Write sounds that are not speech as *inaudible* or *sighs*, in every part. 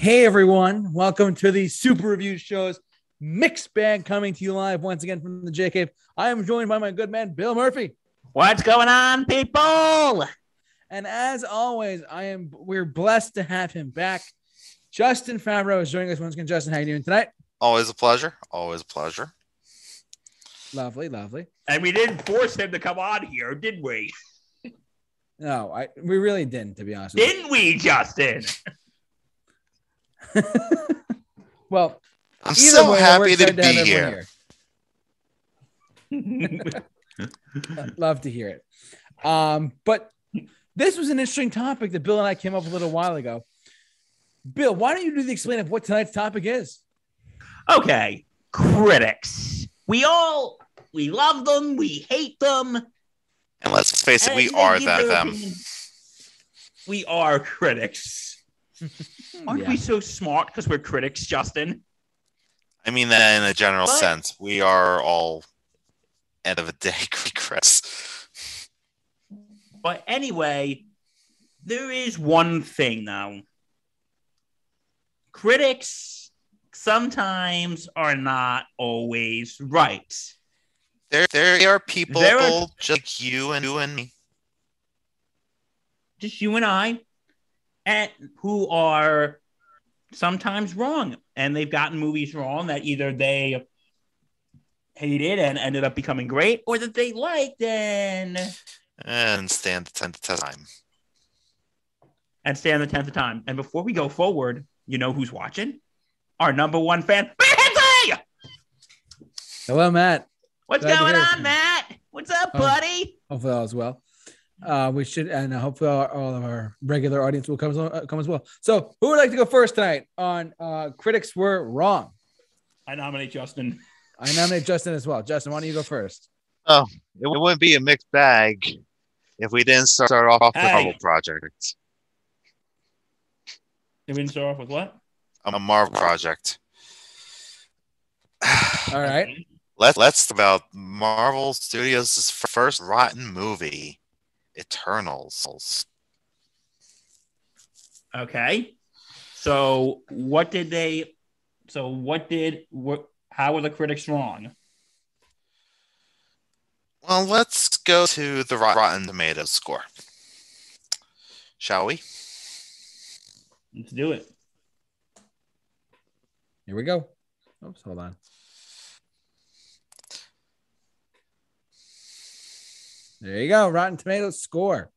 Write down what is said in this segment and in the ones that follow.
Hey everyone, welcome to the Super Review Show's mixed bag coming to you live once again from the J Cave. I am joined by my good man Bill Murphy. What's going on, people? And as always, I am we're blessed to have him back. Justin Favreau is joining us once again. Justin, how you doing tonight? Always a pleasure. Always a pleasure. Lovely, lovely. And we didn't force him to come on here, did we? No, I we really didn't, to be honest. Didn't we, Justin? You. well, I'm so way, happy to be have here. here. *laughs* Love to hear it. Um, but this was an interesting topic that Bill and I came up with a little while ago. Bill, why don't you do the explain of what tonight's topic is? okay, critics. We all we love them, we hate them. And let's face it, we are that them. opinion. We are critics. Hmm. Aren't Yeah. we so smart because we're critics, Justin? I mean that in a general But- sense. We are all end of a day *laughs* regrets. But anyway, there is one thing though. Critics sometimes are not always right. There, there are people There are- just like you and you and me. Just you and I, and who are sometimes wrong. And they've gotten movies wrong that either they hated and ended up becoming great, or that they liked and and stand the test of time. and stand the tenth of time. And before we go forward, you know who's watching? Our number one fan, Matt Hensley! Hello, Matt. What's Glad going on. Matt? What's up, Oh. buddy? Hopefully all is well. Uh, we should, and hopefully all, all of our regular audience will come, as- uh, come as well. So, who would like to go first tonight on uh, critics were wrong? I nominate Justin. I nominate Justin as well. Justin, why don't you go first? Oh, It wouldn't be a mixed bag if we didn't start off with Hey. Marvel project. You didn't start off with what? A Marvel project. All right. Let's let's talk about Marvel Studios' first rotten movie, Eternals. Okay. So what did they? So what did? What? How were the critics wrong? Well, let's go to the Rotten Tomatoes score. Shall we? Let's do it. Here we go. Oops, hold on. There you go. Rotten Tomatoes score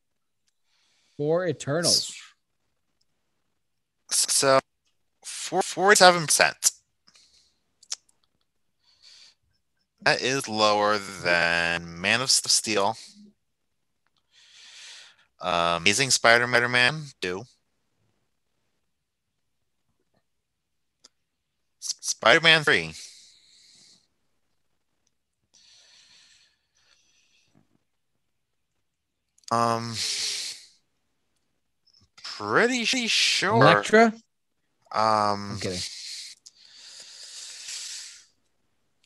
for Eternals. So, 47%. That is lower than Man of Steel, uh, Amazing Spider-Man Do. Spider-Man 3, um, pretty sure. Elektra? Um, I'm kidding.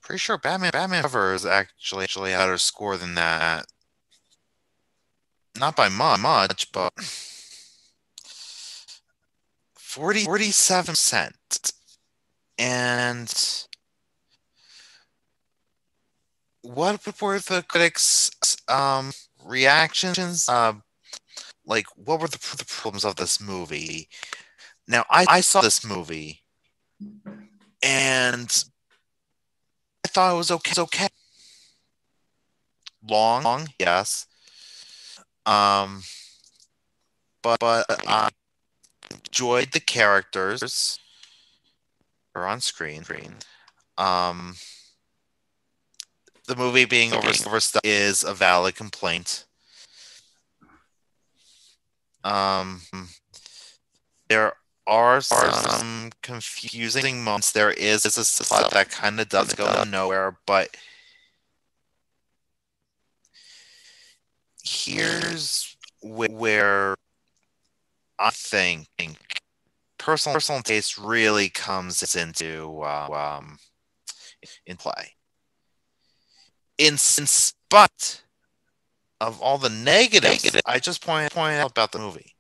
Pretty sure Batman Batman cover is actually actually a better score than that. Not by mu- much, but 40 47 percent. And what were the critics' um reactions? Um, like what were the, the problems of this movie? Now I, I saw this movie and I thought it was okay. It's okay. Long, long, yes. Um, but but I enjoyed the characters are on screen. Um, the movie being over overstuffed is a valid complaint. Um, there are some confusing moments. There is a spot that kind of does go nowhere, but here's where I think personal personal taste really comes into uh, um, in play. In, in spite of all the negatives I just pointed pointed out about the movie,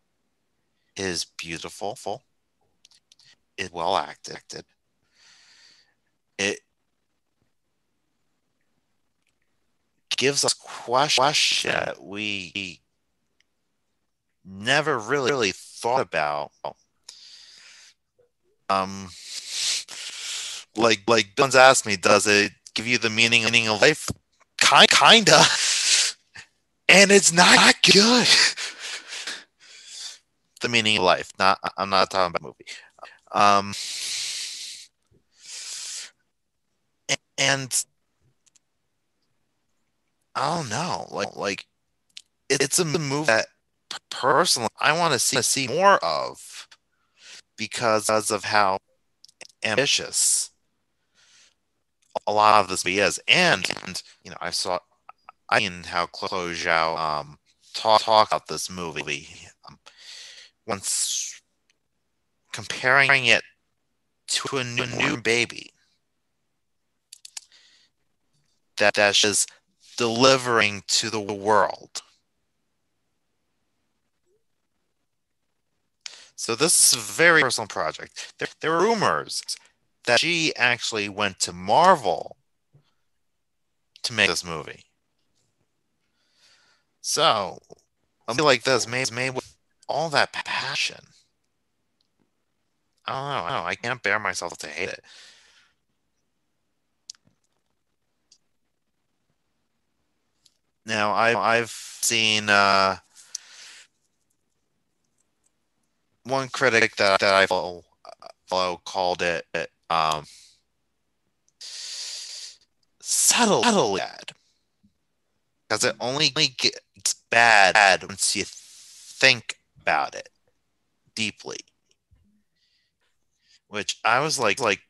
is beautiful. is well acted. It gives us question that we never really, really thought about. Um, like like Jones asked me, does it give you the meaning of life? Kind kinda, and it's not good. the meaning of life. Not I'm not talking about movie. Um, and I don't know, like like it's a movie that personally I want to see see more of because of how ambitious a lot of this is, and, and you know I saw I mean how Chloe Zhao um talk talk about this movie um, once comparing it to a new, new baby that that is delivering to the world. So this is a very personal project. There, there were rumors that she actually went to Marvel to make this movie. So a movie like this made made with all that passion. I don't know. I, don't know. I can't bear myself to hate it. Now I I've seen uh, one critic that that I follow, follow called it, it um, subtle, subtly bad because it only gets bad once you think about it deeply. Which I was like, like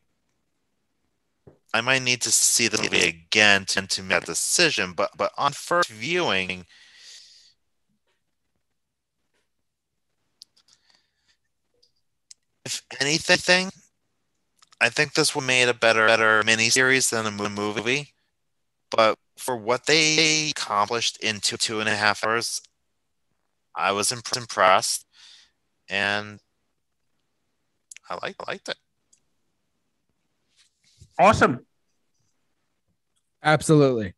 I might need to see the movie again to, to make that decision. But but on first viewing, if anything, I think this would made a better better miniseries than a movie. But for what they accomplished in two two and a half hours, I was impressed, and I liked liked it. Awesome. Absolutely.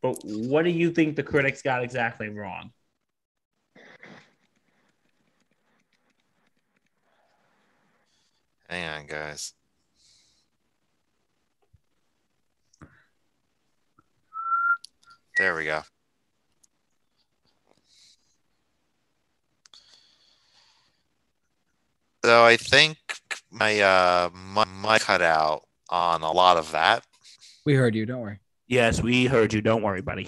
But what do you think the critics got exactly wrong? Hang on, guys. There we go. So I think my uh my, my cut out on a lot of that. We heard you. Don't worry. Yes, we heard you. Don't worry, buddy.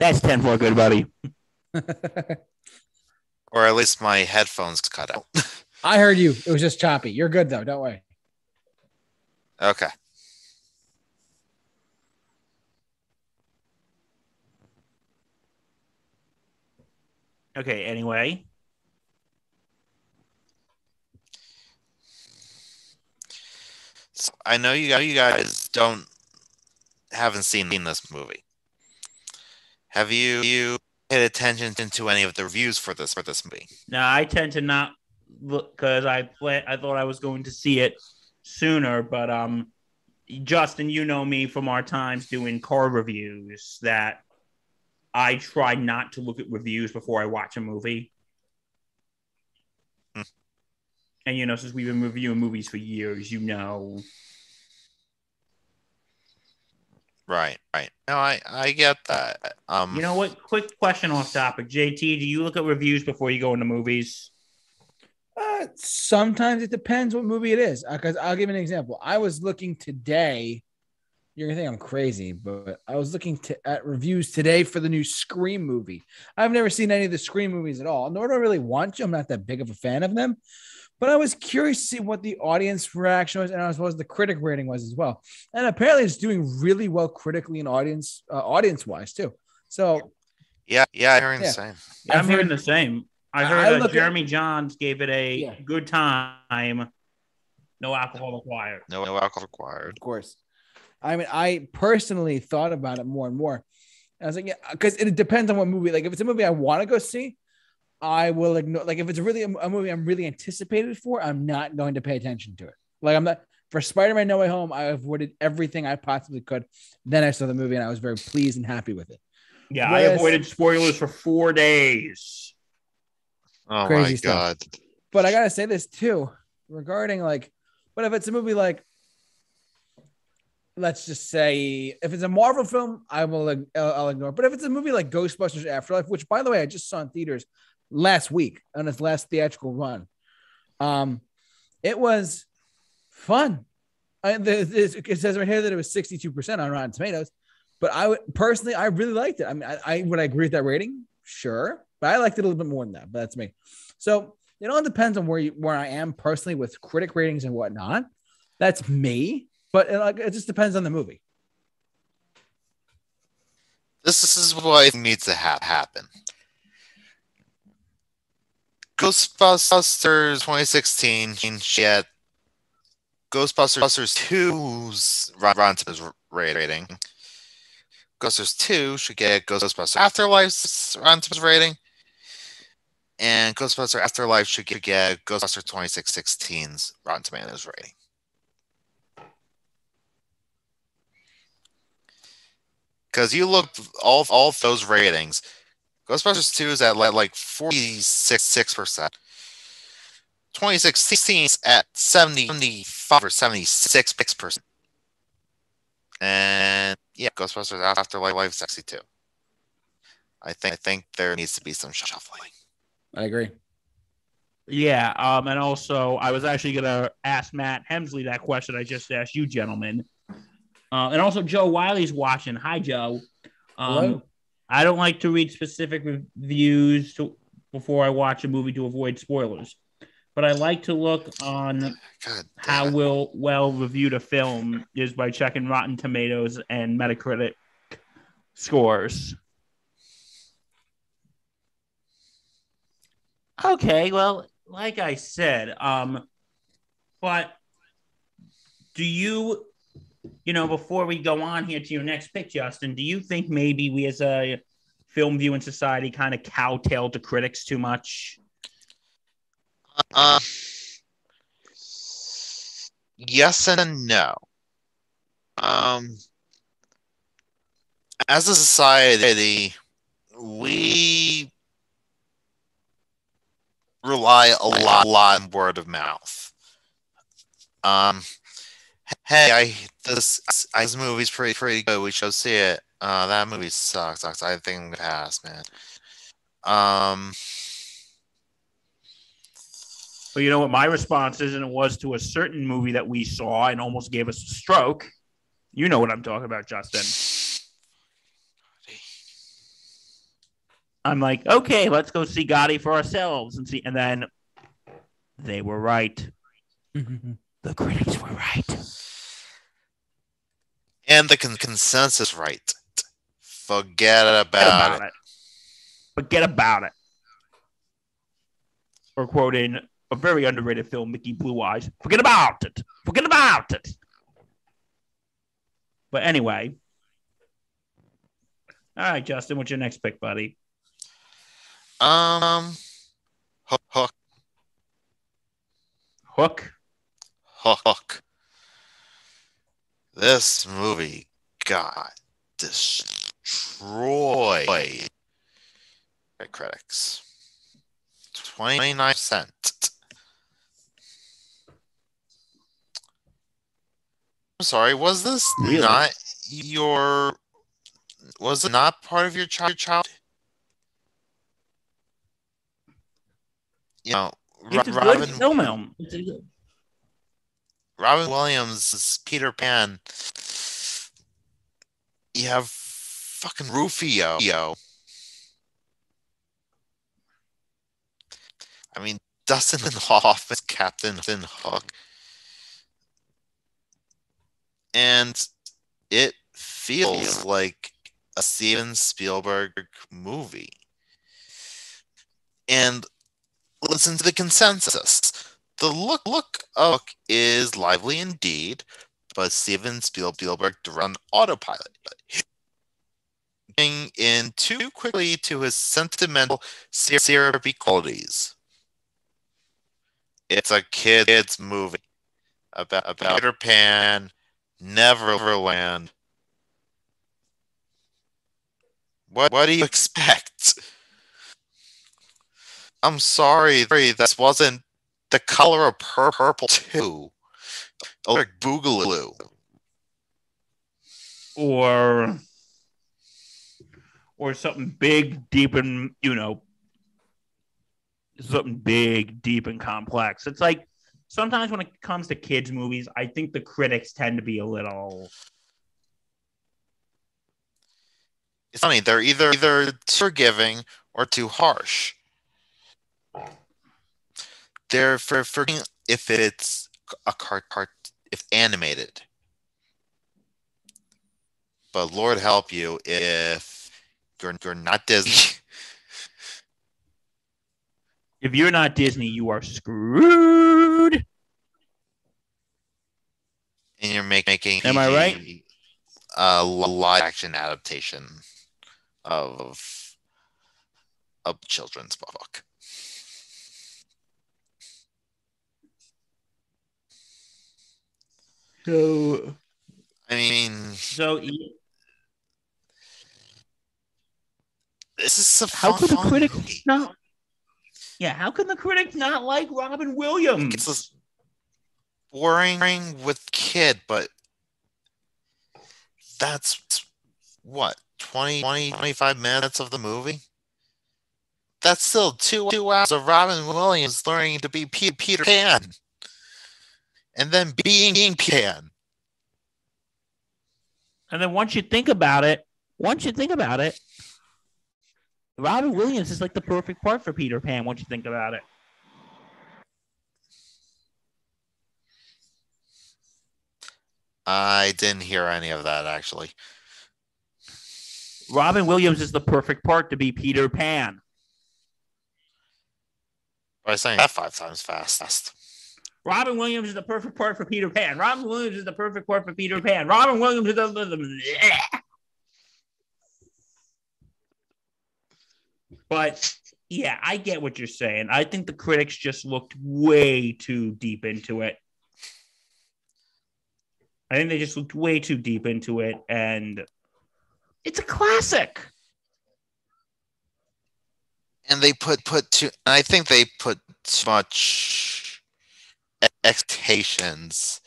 That's 10 for good, buddy. *laughs* or at least my headphones cut out. I heard you. It was just choppy. You're good though. Don't worry. Okay. Okay, anyway. So I know you guys, you guys don't haven't seen this movie. Have you you paid attention to any of the reviews for this for this movie? No, I tend to not look because I play, I thought I was going to see it sooner, but um, Justin, you know me from our times doing car reviews that I try not to look at reviews before I watch a movie. Hmm. And you know, since we've been reviewing movies for years, you know. Right, right. No, I I get that. Um, You know what? Quick question off topic. JT, do you look at reviews before you go into movies? Uh, sometimes it depends what movie it is. Because I'll give an example. I was looking today. You're gonna think I'm crazy, but I was looking to, at reviews today for the new Scream movie. I've never seen any of the Scream movies at all, nor do I really want to. I'm not that big of a fan of them, but I was curious to see what the audience reaction was, and as well as the critic rating was as well. And apparently, it's doing really well critically and audience uh, audience wise too. So yeah, yeah, I'm hearing Yeah. the same. Yeah, I'm I've hearing heard- the same. I I- heard I that look at- Jeremy Jahns gave it a Yeah. good time. No alcohol required. No, no alcohol required. Of course. I mean, I personally thought about it more and more. And I was like, yeah, because it depends on what movie. Like, if it's a movie I want to go see, I will ignore. Like if it's really a, a movie I'm really anticipated for, I'm not going to pay attention to it. Like I'm not for Spider-Man No Way Home. I avoided everything I possibly could. Then I saw the movie and I was very pleased and happy with it. Yeah, I avoided spoilers for four days. Oh Crazy my stuff. god. But I gotta say this too regarding like, but if it's a movie like, let's just say, if it's a Marvel film, I will I'll, I'll ignore. But if it's a movie like Ghostbusters Afterlife, which by the way I just saw in theaters last week on its last theatrical run, um, it was fun. I, the, this- it says right here that it was 62% on Rotten Tomatoes, but I would personally, I really liked it. I mean, I, I would I agree with that rating? Sure, but I liked it a little bit more than that. But that's me. So it all depends on where you where I am personally with critic ratings and whatnot. That's me, but it, like, it just depends on the movie. This is what needs to ha- happen. Ghostbusters 2016 should get Ghostbusters 2's Rotten Tomatoes rating. Ghostbusters 2 should get Ghostbusters Afterlife's Rotten Tomatoes rating. And Ghostbusters Afterlife should get, get Ghostbusters 2016's Rotten Tomatoes rating. Because you look all all those ratings, Ghostbusters 2 is at li- like 46 six percent. 2016 is at 70, 75 or 76 percent. And yeah, Ghostbusters Afterlife is 62. I think I think there needs to be some shuffling. I agree. Yeah, um, and also I was actually gonna ask Matt Hemsley that question I just asked you, gentlemen. Uh, and also Joe Wiley's watching. Hi, Joe. Um, Hello. I don't like to read specific reviews to, before I watch a movie to avoid spoilers, but I like to look on how damn it. will well reviewed a film is by checking Rotten Tomatoes and Metacritic scores. Okay, well, like I said, um, but do you, you know, before we go on here to your next pick, Justin, do you think maybe we as a film viewing society kind of cowtail to critics too much? Uh, yes and no. Um, as a society, we rely a lot, lot on word of mouth. Um, hey, I this I, this movie's pretty pretty good. We should see it. Uh, that movie sucks. sucks. I think I'm gonna pass, man. Um. But you know what my response is, and it was to a certain movie that we saw and almost gave us a stroke. You know what I'm talking about, Justin. I'm like, okay, let's go see Gotti for ourselves and see. And then they were right. *laughs* The critics were right. And the con- consensus right. Forget Forget about, about it. it. Forget about it. Or quoting a very underrated film, Mickey Blue Eyes. Forget about it. Forget about it. But anyway. All right, Justin, what's your next pick, buddy? Um, hook, Hook. hook, hook. This movie got destroyed by critics. Twenty nine percent. I'm sorry. Was this Really? not your? Was it not part of your child? Child? You know, Ro- It's a Robin good film. It's a good- Robin Williams' is Peter Pan. You have fucking Rufio. I mean, Dustin *laughs* Hoffman's Captain Hook. And it feels like a Steven Spielberg movie. And listen to the consensus. The look look of is lively indeed, but Steven Spielberg run autopilot. in too quickly to his sentimental syrupy qualities. It's a kid's movie about about Peter Pan, Neverland. What what do you expect? I'm sorry, this wasn't the color of pur- purple too. Like Boogaloo. or or something big, deep, and you know, something big, deep, and complex. It's like sometimes when it comes to kids' movies, I think the critics tend to be a little. It's funny, they're either either too forgiving or too harsh. They're for forgiving if it's a cart cart if animated. But Lord help you if you're you're not Disney. *laughs* If you're not Disney, you are screwed. and you're make, making Am I right? a live action adaptation of a children's book. So, I mean, so this is a how fun, could the fun critics movie. not? Yeah, how can the critics not like Robin Williams? Hmm. It's this boring with kid, but that's what 20, 20, 25 minutes of the movie. That's still two two hours of Robin Williams learning to be Pe- Peter Pan, and then being Pan. And then once you think about it, once you think about it, Robin Williams is like the perfect part for Peter Pan. Once you think about it, I didn't hear any of that actually. Robin Williams is the perfect part to be Peter Pan. By saying that five times fast. Robin Williams is the perfect part for Peter Pan. Robin Williams is the perfect part for Peter Pan. Robin Williams is the. But yeah, I get what you're saying. I think the critics just looked way too deep into it. I think they just looked way too deep into it, and it's a classic. and they put put too i think they put too much expectations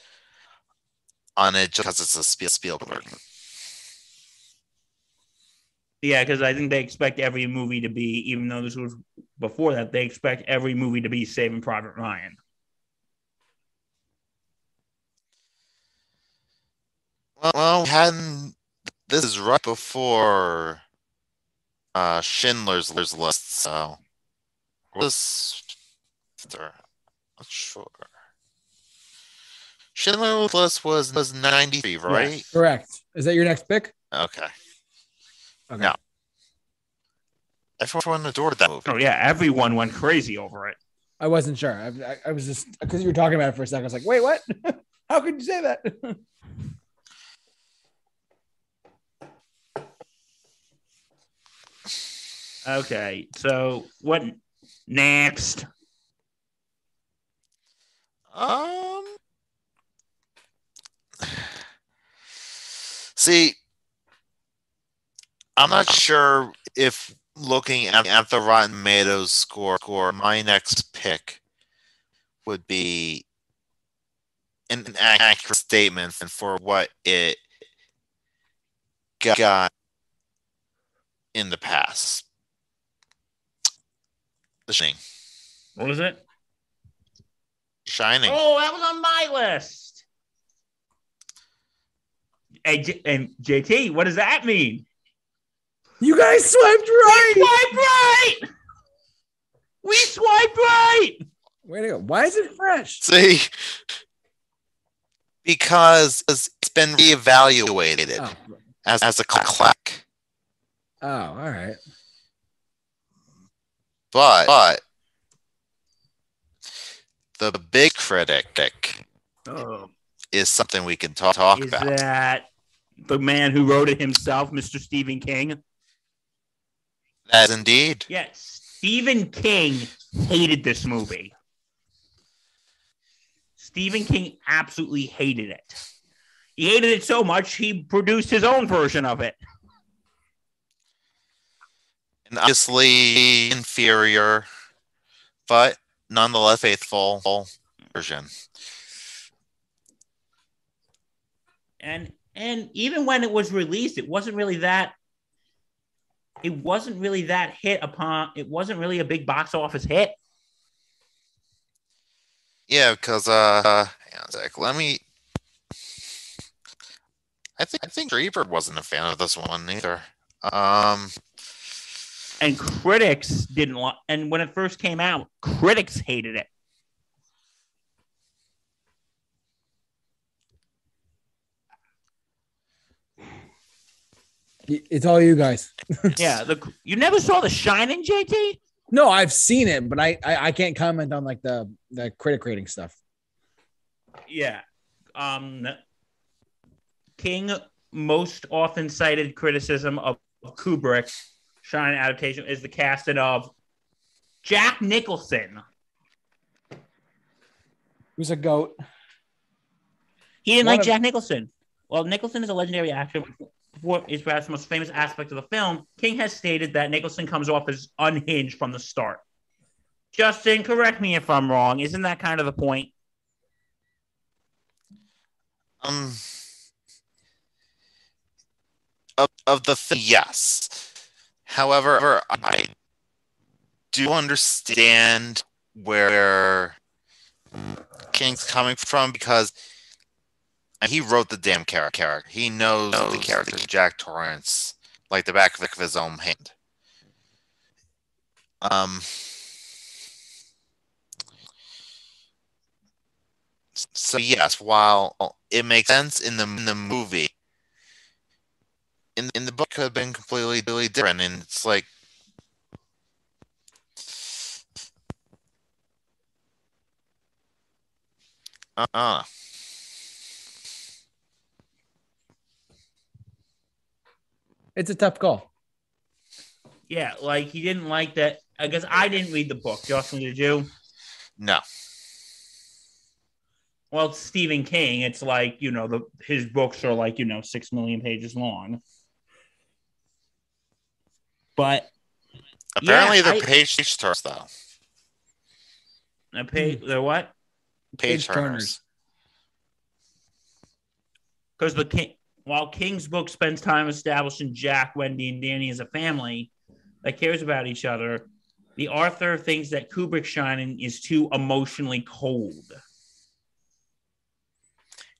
on it just because it's a spielberg. Yeah, because I think they expect every movie to be, even though this was before that, they expect every movie to be Saving Private Ryan. well, we hadn't this is right before uh schindler's list so. This not sure schindler's list was was 93 right Correct. Is that your next pick? okay Okay. No. everyone adored that movie Oh yeah, everyone went crazy over it. I wasn't sure. I, I, I was just because you were talking about it for a second. I was like, wait, what? *laughs* How could you say that? *laughs* Okay, so what next? Um. See, I'm not sure if looking at, at the Rotten Tomatoes score, score, my next pick would be an, an accurate statement for what it got in the past. The Shining. What was it? Shining. Oh, that was on my list. Hey, and JT, what does that mean? you guys swiped right. We Swipe right. We swipe right. Way to go. Why is it fresh? See, because it's been reevaluated Oh, as, as a clack. oh, all right. But, but the big critic Oh, is something we can talk, talk is about. that the man who wrote it himself, Mr. Stephen King? That is indeed. Yes. Stephen King hated this movie. Stephen King absolutely hated it. He hated it so much he produced his own version of it. And obviously inferior, but nonetheless faithful version. And and even when it was released, it wasn't really that it wasn't really that hit upon it wasn't really a big box office hit. Yeah, because uh, hang on a sec. Let me. I think I think Drever wasn't a fan of this one either. Um, And critics didn't like and when it first came out, critics hated it. It's all you guys. Yeah, *laughs* the you never saw The Shining, JT? No, I've seen it, but I, I I can't comment on like the the critic rating stuff. Yeah. Um King most often cited criticism of Kubrick Shining adaptation is the casting of Jack Nicholson. Who's a goat? He didn't One like of- Jack Nicholson. Well, Nicholson is a legendary actor. What is perhaps the most famous aspect of the film? King has stated that Nicholson comes off as unhinged from the start. Justin, correct me if I'm wrong. Isn't that kind of the point? um, of of the th- yes. However, I do understand where King's coming from because he wrote the damn char- character. He knows the character Jack Torrance like the back of his own hand. Um. So yes, while it makes sense in the in the movie, in in the book could have been completely really different, and it's like uh uh It's a tough call. Yeah, like he didn't like that. I guess I didn't read the book. Justin, did you? no. Well, it's Stephen King. It's like you know the his books are like you know six million pages long. But Apparently, Yeah, they're I- page page turners though. a page, hmm. they're what? Page Page turners. turners. because the king while king's book spends time establishing jack wendy and danny as a family that cares about each other the author thinks that kubrick's shining is too emotionally cold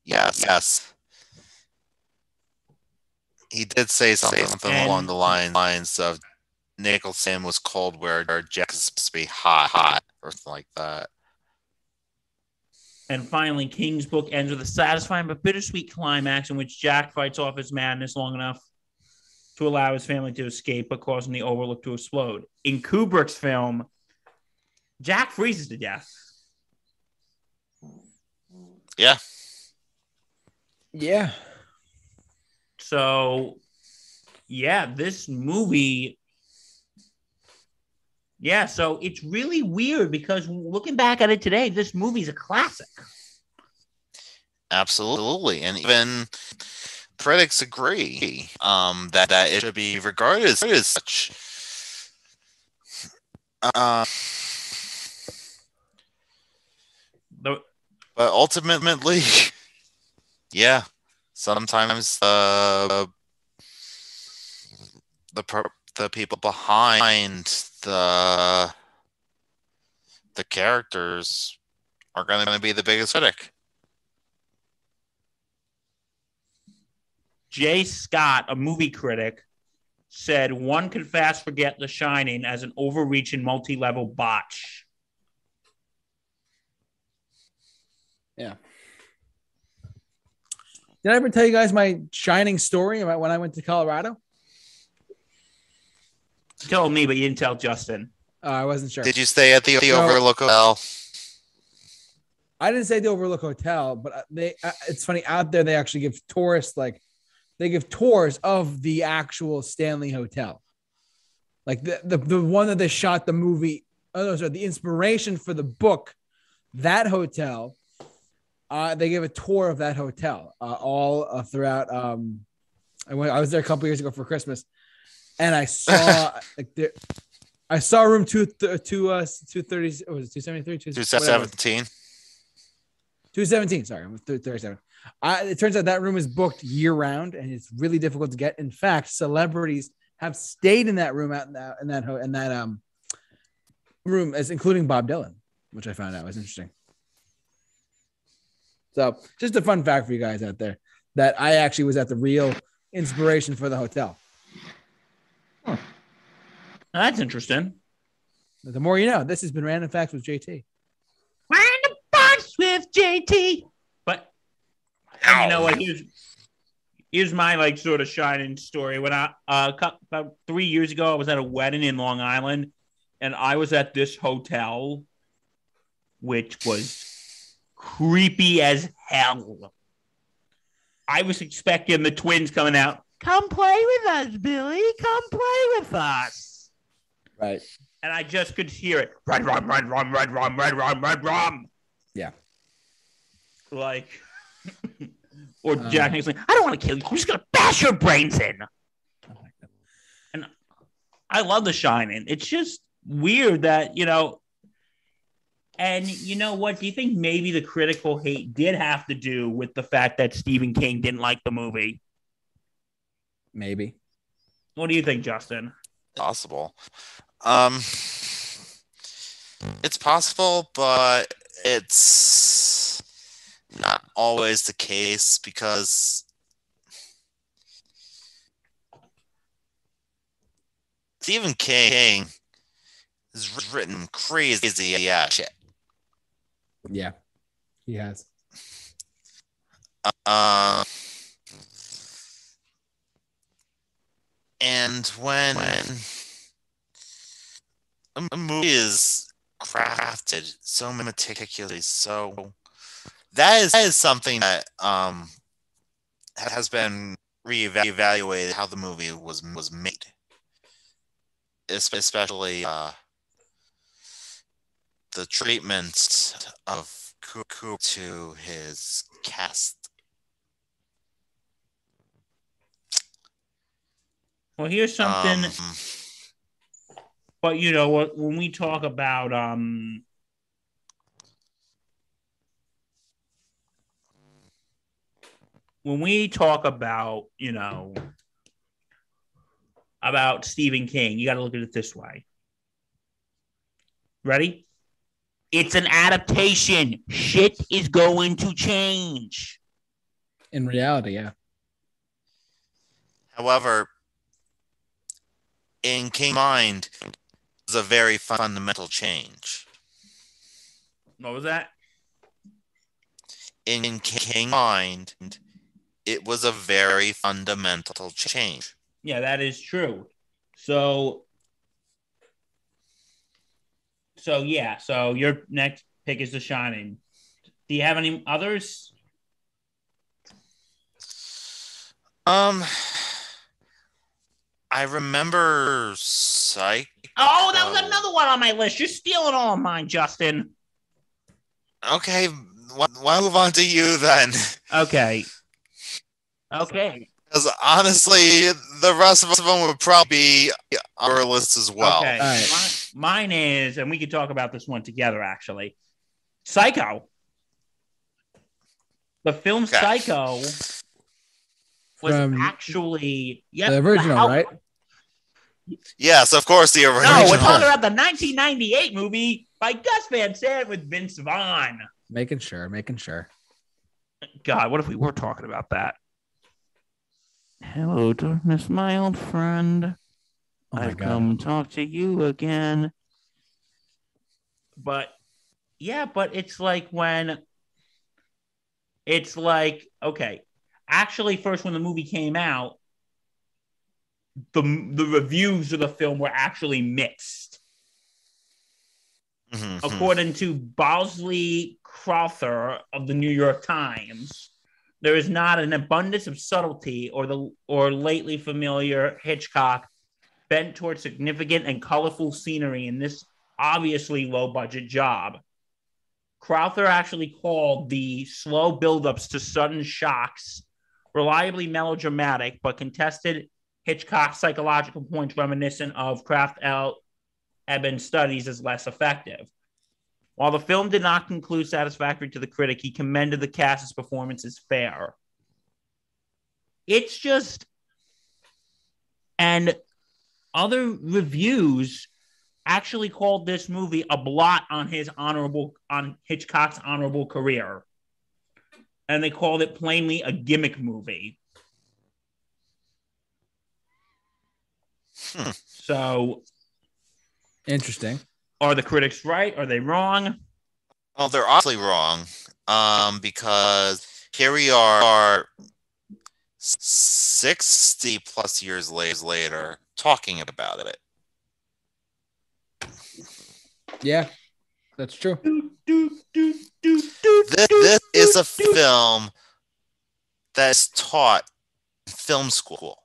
Yes, yes. He did say something, something And- along the lines lines of Nicholson was cold where Jack is supposed to be hot, hot, or something like that. And finally king's book ends with a satisfying but bittersweet climax in which jack fights off his madness long enough to allow his family to escape but causing the overlook to explode in kubrick's film jack freezes to death Yeah, Yeah. So, yeah, this movie. Yeah, so it's really weird because looking back at it today, this movie's a classic. absolutely, and even critics agree um, that that it should be regarded as, as such. Uh, The, but ultimately, yeah, sometimes uh, the the people behind the the characters are going to be the biggest critic. Jay Scott, a movie critic, said one could fast forget The Shining as an overreaching multi level botch. Yeah. Did I ever tell you guys my shining story about when I went to Colorado? You told me, but you didn't tell Justin. Uh, I wasn't sure. Did you stay at the, the So- Overlook Hotel? I didn't say the Overlook Hotel, but uh, they. Uh, it's funny out there. They actually give tourists like they give tours of the actual Stanley Hotel. like the, the the one that they shot the movie. Oh no, sorry, the inspiration for the book, that hotel. Uh, they gave a tour of that hotel uh, all uh, throughout. Um, I went. I was there a couple years ago for Christmas, and I saw *laughs* like there, I saw room two th- two uh two thirty. Was it two seventy three? Two seventeen. Two seventeen. Sorry, I'm thirty seven. I, it turns out that room is booked year round, and it's really difficult to get. In fact, celebrities have stayed in that room out in that in that, in that um room, as including Bob Dylan, which I found out was interesting. So, just a fun fact for you guys out there that I actually was at the real inspiration for the hotel. That's interesting. The more you know. This has been Random Facts with JT. Random facts with JT. But and you know what? Here's here's my like sort of shining story. When I uh about three years ago, I was at a wedding in Long Island, and I was at this hotel, which was creepy as hell. I was expecting the twins coming out. Come play with us, Billy. Come play with us. Right. And I just could hear it. Red rum, red rum, red rum, red rum, red rum. Yeah. Like, *laughs* or Um, Jack Nicholson. I don't want to kill you. I'm just gonna bash your brains in. And I love The Shining. It's just weird that you know. And you know what? Do you think maybe the critical hate did have to do with the fact that Stephen King didn't like the movie? Maybe. What do you think, Justin? possible. Um, it's possible, but it's not always the case because Stephen King has written crazy yeah shit. Yeah. He has. Uh, and when a a movie is crafted so meticulously, so that is that is something that um has been reevaluated how the movie was was made, especially uh the treatment of Coop to his cast. Well, here's something. Um, But you know? When we talk about um, when we talk about you know about Stephen King, you got to look at it this way. Ready? It's an adaptation. Shit is going to change. In reality, yeah. However, in King Mind is a very fundamental change. What was that? In King Mind, it was a very fundamental change. Yeah, that is true. So, so yeah. So your next pick is The Shining. Do you have any others? Um, I remember Psych. Oh, that was another one on my list. You're stealing all of mine, Justin. Okay, why, why move on to you then? Okay. *laughs* Okay. Because honestly, the rest of them would probably be on our list as well. okay. All right. Mi- mine is, and we could talk about this one together. Actually, Psycho. The film Okay. Psycho was From actually yeah the original, how- right? Yes, of course, the original. No, we're talking about the 1998 movie by Gus Van Sant with Vince Vaughn. Making sure, making sure. God, what if we were talking about that? Hello, darkness, my old friend. Oh my I've god. come to talk to you again. But yeah, but it's like when it's like okay, actually, first when the movie came out, the the reviews of the film were actually mixed. Mhm, mhm. According to Bosley Crowther of the New York Times, there is not an abundance of subtlety or the or lately familiar Hitchcock bent towards significant and colorful scenery in this obviously low budget job. Crowther actually called the slow buildups to sudden shocks reliably melodramatic, but contested Hitchcock's psychological points reminiscent of Krafft L. Studies as less effective. While the film did not conclude satisfactory to the critic, he commended the cast's performance as fair. It's just, and other reviews actually called this movie a blot on his honorable on Hitchcock's honorable career. And they called it plainly a gimmick movie. Hmm. So Interesting. are the critics right? Are they wrong? Well, they're awfully wrong, um, because here we are, sixty plus years later, talking about it. Yeah, that's true. This, this is a film that's taught in film school.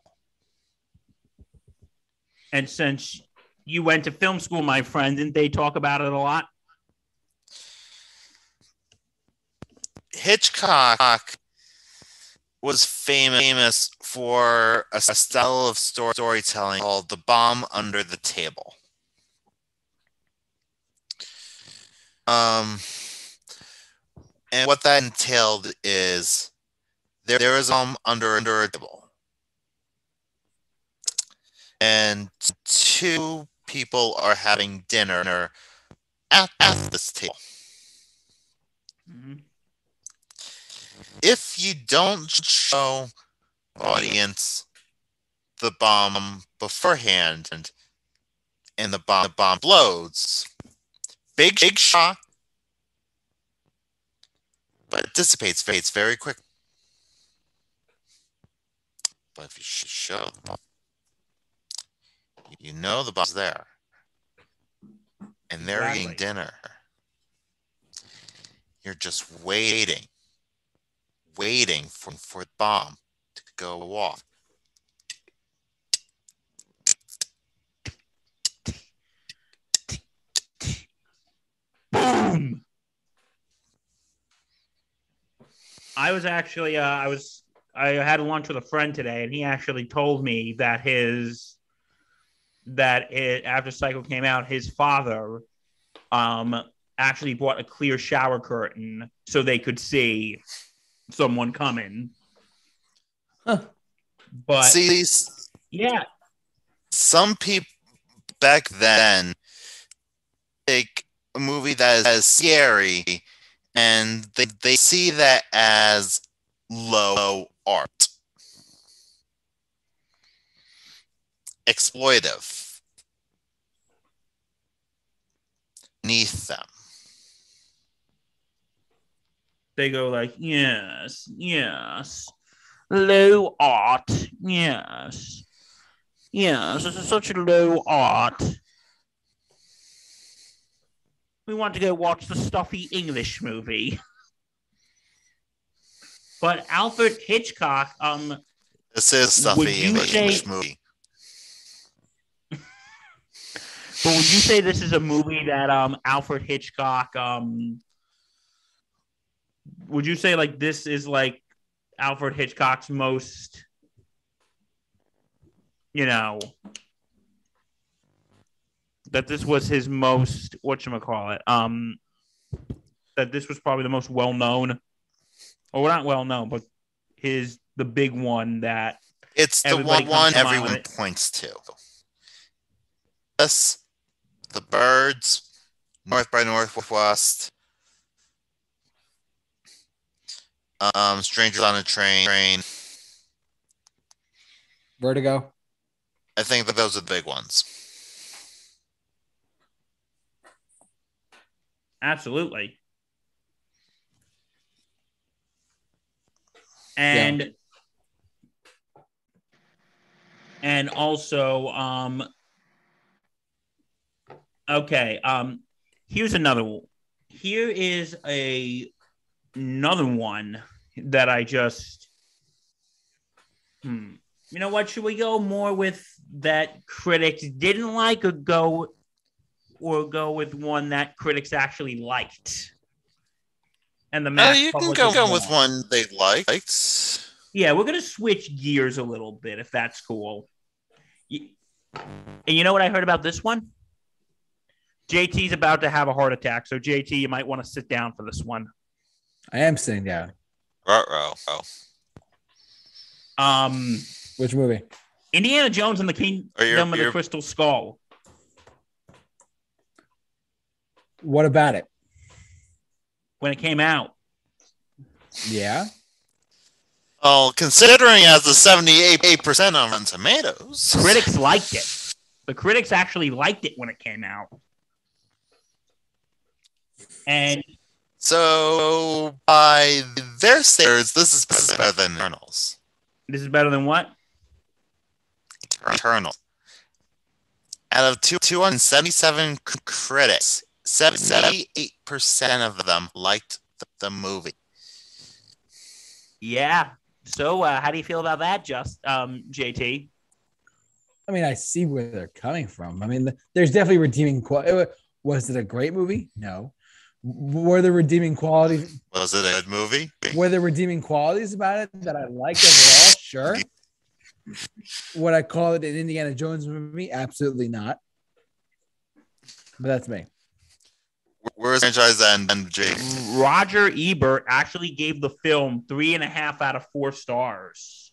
And since you went to film school, my friend, didn't they talk about it a lot? Hitchcock was famous for a style of story- storytelling called the bomb under the table. Um, and what that entailed is there, there is a bomb under under a table, and two people are having dinner at, at this table. Mhm. if you don't show audience the bomb beforehand and and the bomb the bomb explodes big big shot but it dissipates fades very quick but if you show the bomb you know the bomb's there and they're eating dinner you're just waiting waiting for, for the bomb to go off. Boom. I was actually, uh, I was, I had lunch with a friend today, and he actually told me that his, that it, after Psycho came out, his father, um, actually bought a clear shower curtain so they could see someone coming. Huh. But See, these- yeah, some people back then take a movie that is scary and they, they see that as low art, exploitive, beneath them. they go like, yes, yes, low art, yes, yes, this is such a low art. We want to go watch the stuffy English movie. But Alfred Hitchcock, um, This is stuffy English say- movie. But would you say this is a movie that um Alfred Hitchcock um would you say like this is like Alfred Hitchcock's most you know that this was his most what you call it um that this was probably the most well known or not well known but his the big one that It's the one, one comes to mind everyone points to. Yes, the birds, North by Northwest, um, Strangers on a Train. train. Vertigo. I think that those are the big ones. Absolutely. And and also um okay, um here's another one. Here is a another one that I just hmm You know what? Should we go more with that critics didn't like, or go, or go with one that critics actually liked? And the mass you can go, go with one they liked. Yeah, we're gonna switch gears a little bit if that's cool. Y- And you know what I heard about this one? JT's about to have a heart attack, so JT, you might want to sit down for this one. I am sitting down. Ruh-roh. Oh. Um, Which movie? Indiana Jones and the Kingdom Are you- of the you're- Crystal Skull. What about it? When it came out, Yeah. Well, considering as the 78% on Rotten Tomatoes. critics liked it. The critics actually liked it when it came out. And So, by their standards, this is better than Eternals. this is better than what? Eternal. Out of two, 277 c- critics, 78% of them liked the, the movie. Yeah. So, uh, how do you feel about that, just um, JT? I mean, I see where they're coming from. I mean, there's definitely redeeming quality. Was it a great movie? No. W- Were the redeeming qualities? Was it a good movie? Were the redeeming qualities about it that I liked overall? Sure. Would I call it an Indiana Jones movie? Absolutely not. But that's me. Where's the franchise and, and Jake? Roger Ebert actually gave the film three and a half out of four stars.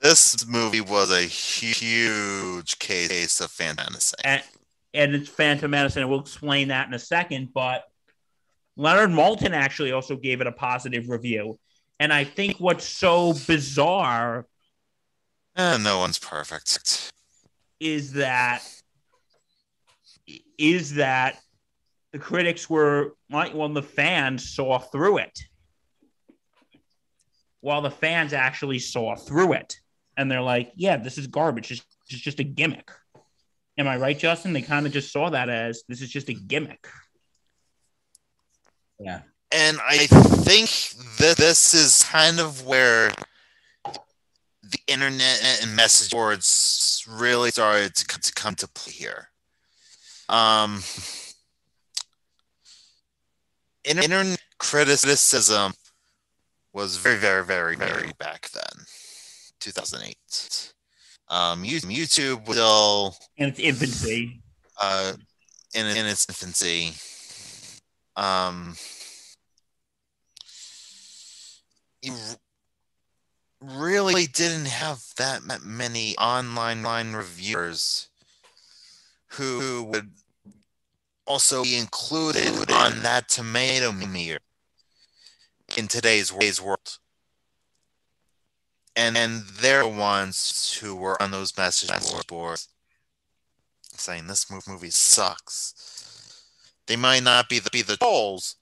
This movie was a huge case of fantasy. And, and it's Phantom Menace, and we'll explain that in a second. But Leonard Maltin actually also gave it a positive review. And I think what's so bizarre and no one's perfect. is that is that the critics were like well the fans saw through it while the fans actually saw through it and they're like yeah this is garbage it's, it's just a gimmick am i right justin they kind of just saw that as this is just a gimmick Yeah. And I think that this is kind of where the internet and message boards really started to come to, come to play here. Um, in- internet criticism was very, very, very, very back then, 2008. Um, YouTube was still in its infancy uh, in, in its infancy. Um, you really didn't have that many online line reviewers who, would also be included on that tomato meter in today's today's world. And and they're the ones who were on those message boards saying this movie sucks. They might not be the be the trolls,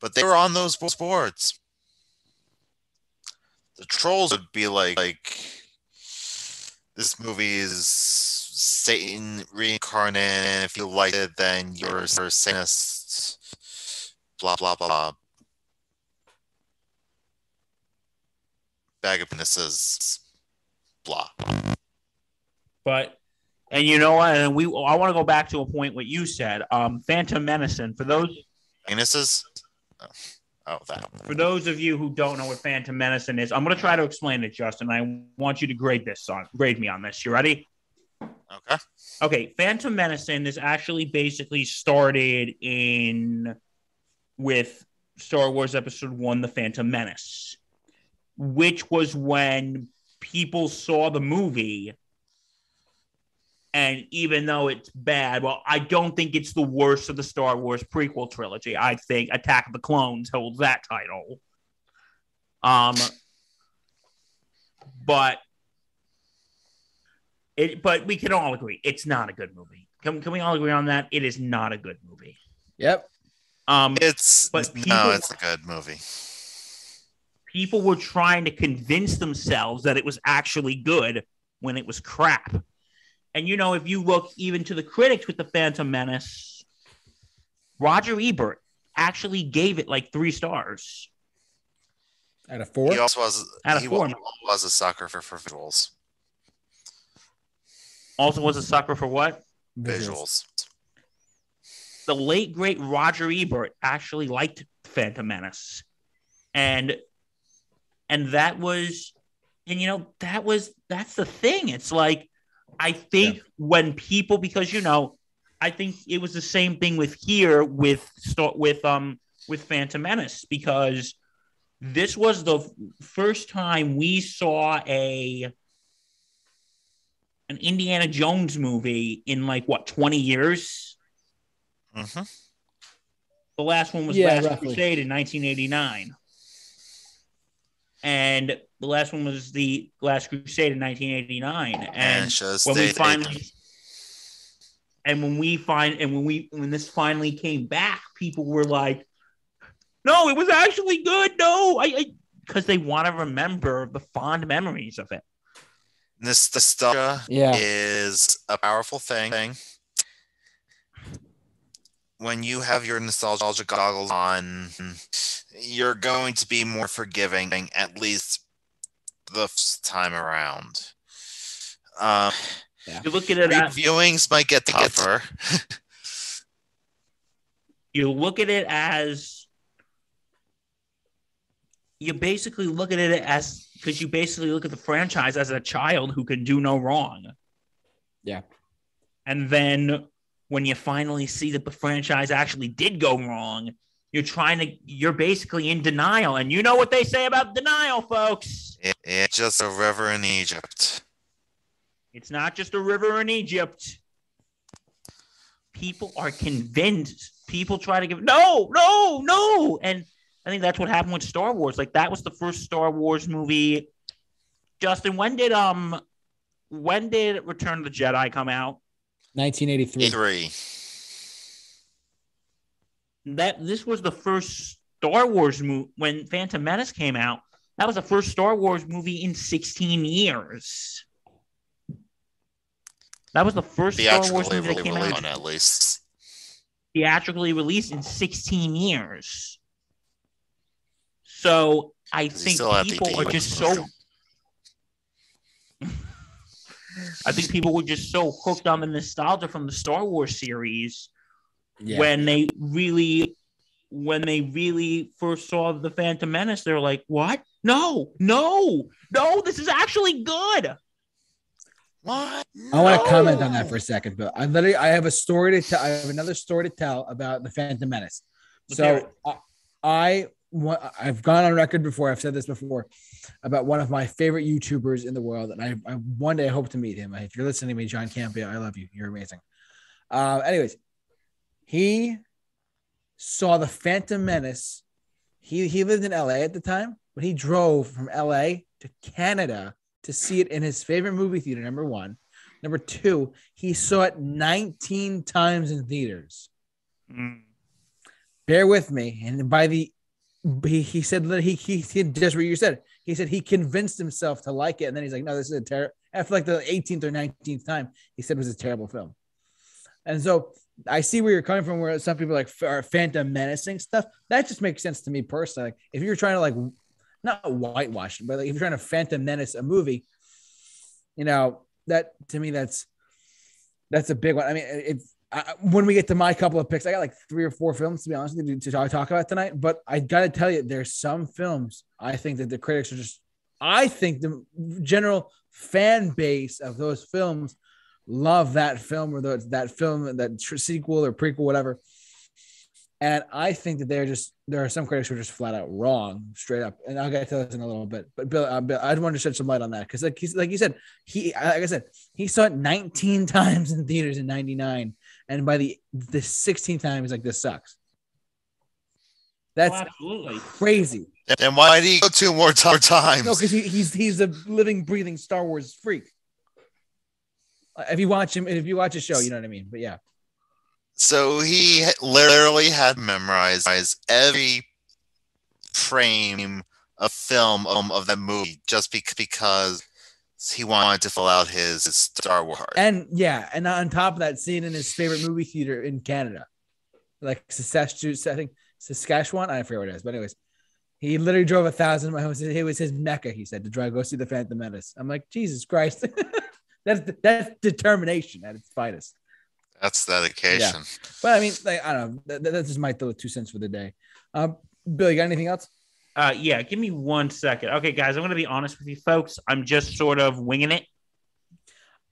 but they were on those boards. The trolls would be like like this movie is Satan reincarnated, and if you like it, then you're a Satanist. Blah blah blah. Bag of penises. Blah. but and you know what and we i want to go back to a point what you said um phantom menacing for those Penises. Oh, oh that. for those of you who don't know what Phantom Menacing is, I'm going to try to explain it, Justin. I want you to grade this on grade me on this. You ready? Okay. Okay, Phantom Menacing is actually basically started in with Star Wars Episode One: The Phantom Menace, which was when people saw the movie. And even though it's bad, well, I don't think it's the worst of the Star Wars prequel trilogy. I think Attack of the Clones holds that title. Um, but it, but we can all agree it's not a good movie. Can, can we all agree on that? It is not a good movie. Yep. Um, It's But no, it's a good movie. People were trying to convince themselves that it was actually good when it was crap. And you know, if you look even to the critics with the Phantom Menace, Roger Ebert actually gave it like three stars. Out of four, He also was Out of he four. was a sucker for, for visuals. Also was a sucker for what? Visuals. the late great Roger Ebert actually liked Phantom Menace, and and that was, and you know that was that's the thing. It's like I think when people because you know I think it was the same thing with here with start with um with Phantom Menace because this was the first time we saw a an Indiana Jones movie in like what 20 years hmm The last one was Yeah, Last roughly. Crusade in 1989. And the last one was the Last Crusade in 1989. And, And when we they- finally and when we find and when we when this finally came back, people were like, No, it was actually good. No, I because they want to remember the fond memories of it. this nostalgia Yeah. is a powerful thing. When you have your nostalgia goggles on, you're going to be more forgiving, at least the f- time around. Um, You look at it as viewings might get tougher. *laughs* you look at it as you basically look at it as because you basically look at the franchise as a child who can do no wrong. Yeah. And then when you finally see that the franchise actually did go wrong, you're trying to you're basically in denial. And you know what they say about denial, folks. It- it's just a river in Egypt. It's not just a river in Egypt. People are convinced. People try to give no, no, no. And I think that's what happened with Star Wars. Like that was the first Star Wars movie. Justin, when did um when did Return of the Jedi come out? 1983. Three. That this was the first Star Wars movie when Phantom Menace came out. That was the first Star Wars movie in 16 years. That was the first Star Wars movie that came out. released, at least. theatrically released in 16 years. So I think still had the people are just so. I think people were just so hooked on the nostalgia from the Star Wars series Yeah. when they really, when they really first saw the Phantom Menace. They're like, "What? No, no, no! This is actually good." What? I want to comment on that for a second, but I literally I have a story to tell. I have another story to tell about the Phantom Menace. Let's So I, I I've gone on record before. I've said this before about one of my favorite YouTubers in the world, and I, I one day hope to meet him. If you're listening to me, John Campea, I love you. You're amazing. Uh, anyways, he saw the Phantom Menace. He he lived in LA at the time, but he drove from LA to Canada to see it in his favorite movie theater. Number one, number two, he saw it 19 times in theaters Mm. bear with me. And by the he, he said that he, he he just what you said. He said he convinced himself to like it, and then he's like, "No, this is a terrible." After like the 18th or 19th time, he said it was a terrible film. And so I see where you're coming from. Where some people like are phantom menacing stuff. That just makes sense to me personally. Like, if you're trying to like not whitewash, but like if you're trying to phantom menace a movie, you know that to me that's that's a big one. I mean, it's I, when we get to my couple of picks, I got like three or four films to be honest with you to talk about tonight. But I gotta tell you, there's some films I think that the critics are just. I think the general fan base of those films love that film or the, that film, that tr- sequel or prequel, whatever. And I think that they're just there are some critics who are just flat out wrong, straight up. And I'll get to this in a little bit. But Bill, uh, Bill I'd want to shed some light on that because, like he's like you said, he like I said, he saw it 19 *laughs* times in theaters in '99, and by the the 16th time, he's like, "This sucks." That's Oh, absolutely. crazy. And why do you go two more ti- times? No, because he, he's he's a living, breathing Star Wars freak. Uh, If you watch him, if you watch his show, you know what I mean. But yeah, So he literally had memorized every frame of film of, of that movie just because he wanted to fill out his, Star Wars. and yeah, and on top of that, seeing in his favorite movie theater in Canada, like Saskatchewan, I think Saskatchewan. I forget what it is, but anyways, He literally drove a thousand miles. It was his mecca. He said to drive go see the Phantom Menace. I'm like Jesus Christ. *laughs* that's that's determination at its finest. That's dedication. Yeah. But I mean, like I don't know. That, that- that's just my little two cents for the day. Um, Bill, you got anything else? Uh, yeah, give me one second. Okay, guys, I'm going to be honest with you, folks. I'm just sort of winging it.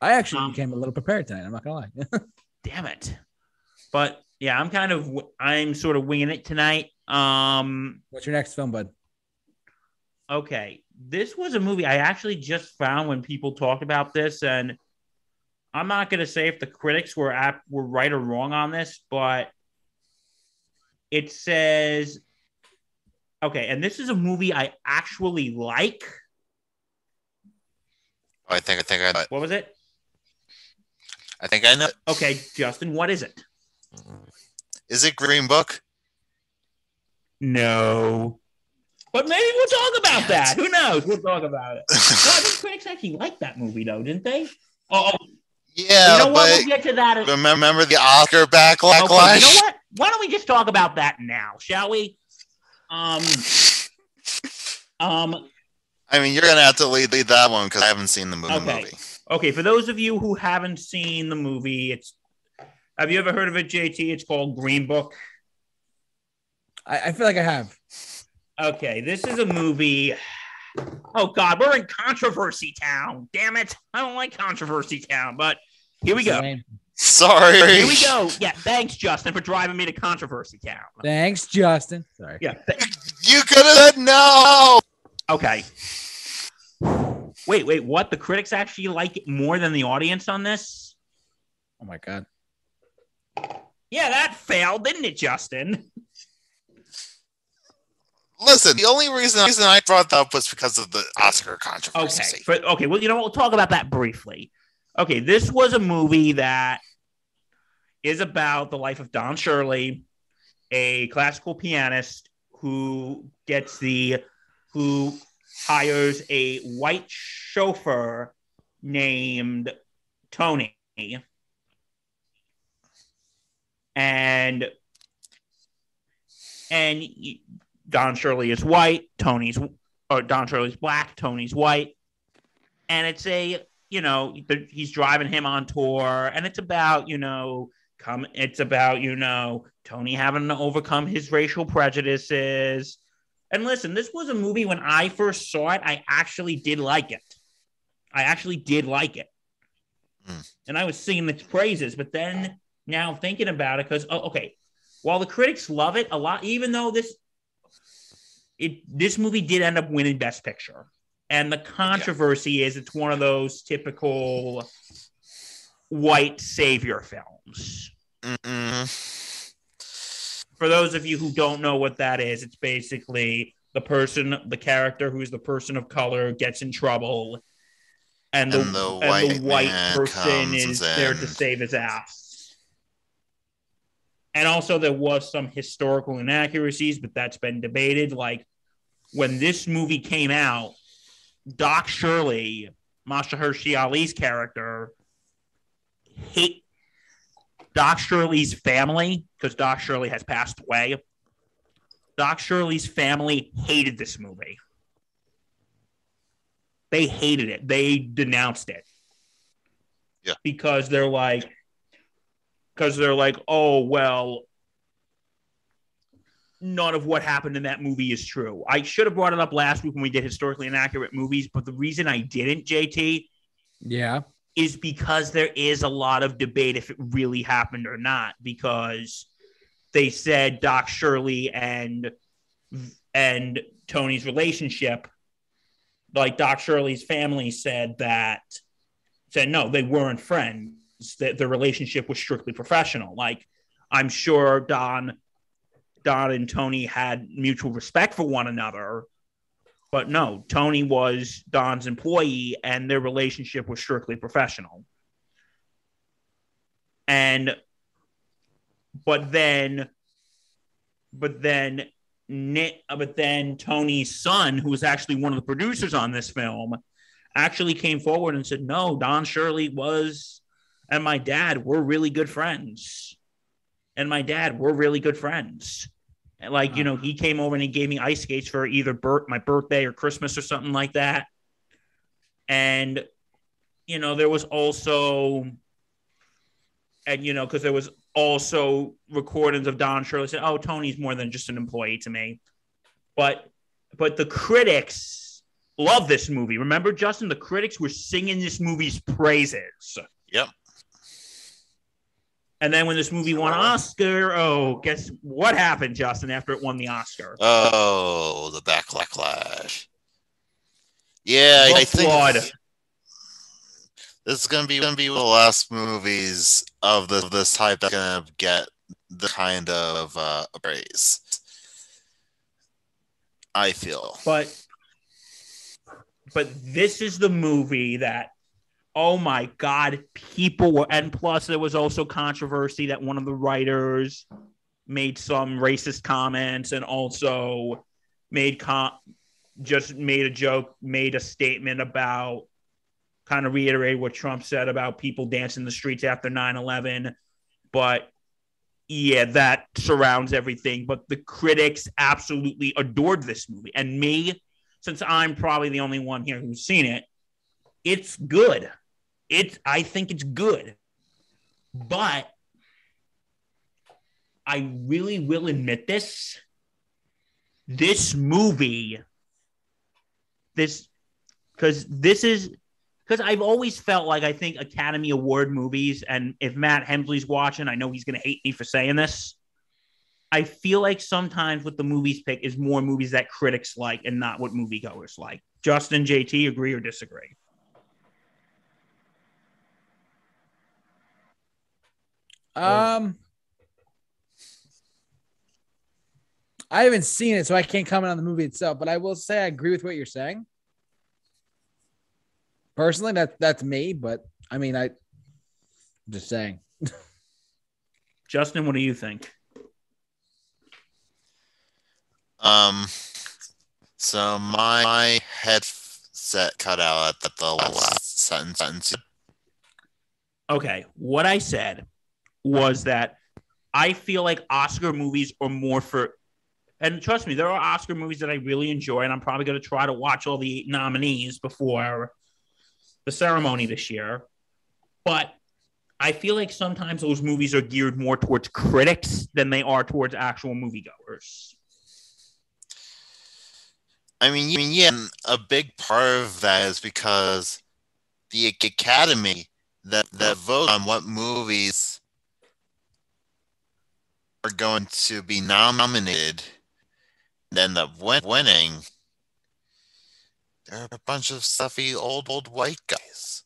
I actually Um, came a little prepared tonight. I'm not gonna lie. *laughs* Damn it. But yeah, I'm kind of I'm sort of winging it tonight. Um, What's your next film, bud? okay, this was a movie I actually just found when people talked about this, and I'm not going to say if the critics were at, were right or wrong on this, but it says okay, and this is a movie I actually like. Oh, I think I think I What was it? I think I know. Okay, Justin, what is it? Mm-hmm. Is it Green Book? No. But maybe we'll talk about Damn that. it. Who knows? We'll talk about it. *laughs* Well, I think critics actually liked that movie, though, didn't they? Oh, oh, yeah, you know what? but We'll get to that. Okay, remember the Oscar backlash? you know what? Why don't we just talk about that now, shall we? Um, um, I mean, you're gonna have to lead, lead that one because I haven't seen the movie. Okay. movie. okay. For those of you who haven't seen the movie, it's have you ever heard of it, JT? It's called Green Book. I, I feel like I have. Okay, this is a movie. Oh God, we're in controversy town. Damn it, I don't like controversy town. But here we go. Lame. Sorry. Here we go. Yeah, thanks, Justin, for driving me to controversy town. Thanks, Justin. Sorry. Yeah. th- You could have said no. okay. Wait, wait. What? The critics actually like it more than the audience on this? Oh my god. Yeah, that failed, didn't it, Justin? Listen, the only reason, reason I brought that up was because of the Oscar Okay. controversy. For, okay. Well, you know what? We'll talk about that briefly. Okay. This was a movie that is about the life of Don Shirley, a classical pianist who gets the who hires a white chauffeur named Tony. And and Don Shirley is white, Tony's or Don Shirley's black, Tony's white. And it's a, you know, he's driving him on tour and it's about, you know, come it's about, you know, Tony having to overcome his racial prejudices. And listen, this was a movie when I first saw it, I actually did like it. I actually did like it. Mm. And I was singing its praises, but then now thinking about it, because oh, okay, while the critics love it a lot, even though this it this movie did end up winning Best Picture, and the controversy is it's one of those typical white savior films. Mm-mm. For those of you who don't know what that is, it's basically the person, the character who's the person of color gets in trouble, and the, And the and white the white person is there to save his ass. And also, there was some historical inaccuracies, but that's been debated. Like when this movie came out, Doc Shirley, Mahershala Ali's character, hate Doc Shirley's family because Doc Shirley has passed away. Doc Shirley's family hated this movie. They hated it. They denounced it. Yeah. Because they're like, because they're like, oh, well, none of what happened in that movie is true. I should have brought it up last week when we did historically inaccurate movies, but the reason I didn't, JT, Yeah. Is because there is a lot of debate if it really happened or not because they said Doc Shirley and and Tony's relationship like Doc Shirley's family said that said no they weren't friends. That the relationship was strictly professional. Like I'm sure Don Don and Tony had mutual respect for one another but no, Tony was Don's employee and their relationship was strictly professional. And but then but then but then Tony's son, who was actually one of the producers on this film, actually came forward and said, No, Don Shirley was and my dad were really good friends. And my dad were really good friends. And, Like, you know, he came over and he gave me ice skates for either bir- my birthday or Christmas or something like that. And, you know, there was also, and, you know, because there was also recordings of Don Shirley saying, oh, Tony's more than just an employee to me. But, but the critics love this movie. Remember, Justin, the critics were singing this movie's praises. Yep. And then when this movie won an Oscar, oh, guess what happened, Justin, after it won the Oscar? Oh, the backlash. Yeah, I The think flood. this is gonna be gonna be one of the last movies of this of this type that's gonna get the kind of uh, praise. I feel. But but this is the movie that oh my god, people were and plus there was also controversy that one of the writers made some racist comments and also made com just made a joke, made a statement about kind of reiterate what Trump said about people dancing the streets after 9-11. But yeah, that surrounds everything. But the critics absolutely adored this movie. And me, since I'm probably the only one here who's seen it, it's good. It's I think it's good. But I really will admit this. This movie, this because this is because I've always felt like I think Academy Award movies, and if Matt Hemsley's watching, I know he's going to hate me for saying this. I feel like sometimes what the movies pick is more movies that critics like and not what moviegoers like. Justin, JT, agree or disagree? Um, I haven't seen it, so I can't comment on the movie itself. But I will say I agree with what you're saying. Personally, that that's me. But I mean, I I'm just saying. *laughs* Justin, what do you think? Um, so my, my headset cut out at the last sentence. sentence. Okay, what I said was that I feel like Oscar movies are more for, and trust me, there are Oscar movies that I really enjoy, and I'm probably going to try to watch all the nominees before the ceremony this year. But I feel like sometimes those movies are geared more towards critics than they are towards actual moviegoers. I mean, I mean, yeah, a big part of that is because the Academy that that vote on what movies are going to be nominated and end up win- winning. They're a bunch of stuffy old old white guys.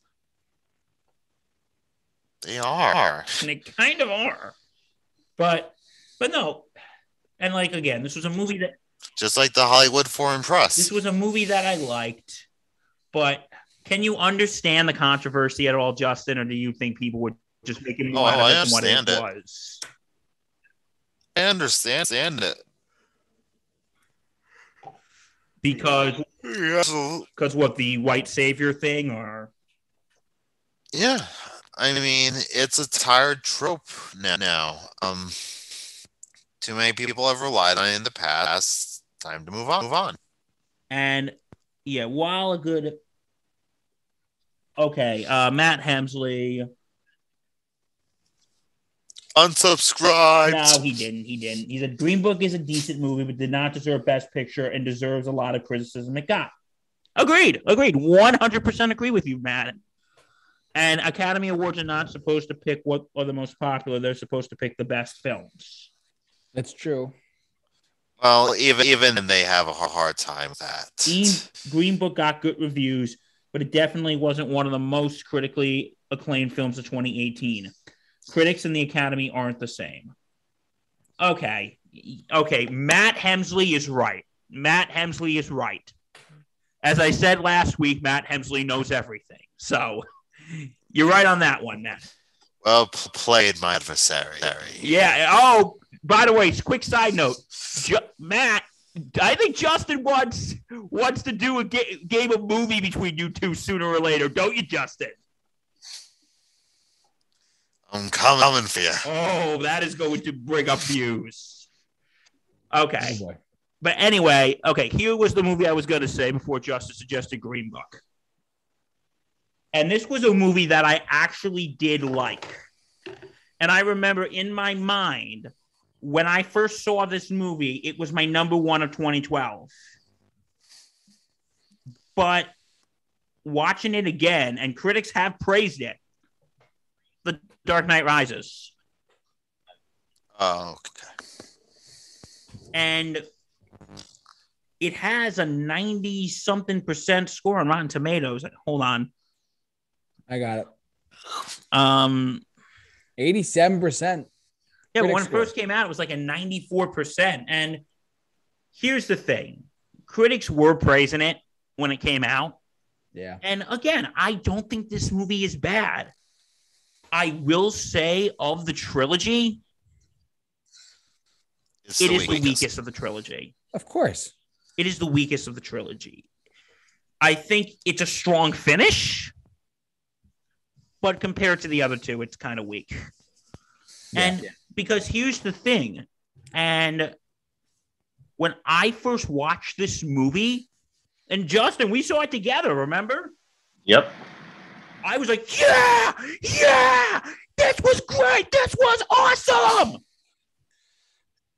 They are. and they kind of are. But but no. And like again, this was a movie that Just like the Hollywood Foreign Press. this was a movie that I liked. But can you understand the controversy at all, Justin, or do you think people would just making more Oh, out of I it than what it it. was? I understand, it. Because Yeah. Because what the white savior thing or yeah. I mean, it's a tired trope now. now. Um, too many people have relied on it in the past. Time to move on. Move on. and yeah, while a good okay, uh Matt Hemsley. Unsubscribe. No, he didn't. He didn't. He said Green Book is a decent movie, but did not deserve Best Picture and deserves a lot of criticism it got. Agreed. Agreed. One hundred percent agree with you, Matt. And Academy Awards are not supposed to pick what are the most popular. They're supposed to pick the best films. That's true. Well, even even they have a hard time with that. Green, Green Book got good reviews, but it definitely wasn't one of the most critically acclaimed films of 2018. Critics and the Academy aren't the same. Okay. Okay. Matt Hemsley is right. Matt Hemsley is right. As I said last week, Matt Hemsley knows everything. So *laughs* you're right on that one, Matt. Well played, my adversary. Yeah. Oh, by the way, quick side note, Ju- Matt. I think Justin wants wants to do a ga- game of movie between you two sooner or later, don't you, Justin? I'm coming for you. Oh, that is going to bring up views. Okay. Oh. But anyway, okay, here was the movie I was going to say before Justin suggested Green Book. And this was a movie that I actually did like. And I remember in my mind, when I first saw this movie, it was my number one of 2012. But watching it again, and critics have praised it, The Dark Knight Rises. Oh, okay. and it has a 90 something percent score on Rotten Tomatoes. Hold on. I got it. Um, 87%. yeah, Critic when it first came out, it was like a 94%. And here's the thing critics were praising it when it came out. Yeah. And again, I don't think this movie is bad. I will say of the trilogy, It's it the is the weakest. weakest of the trilogy. Of course. it is the weakest of the trilogy. I think it's a strong finish, but compared to the other two, it's kind of weak. And because here's the thing, and when I first watched this movie, and Justin, we saw it together, remember? Yep. I was like, yeah, yeah, this was great. This was awesome.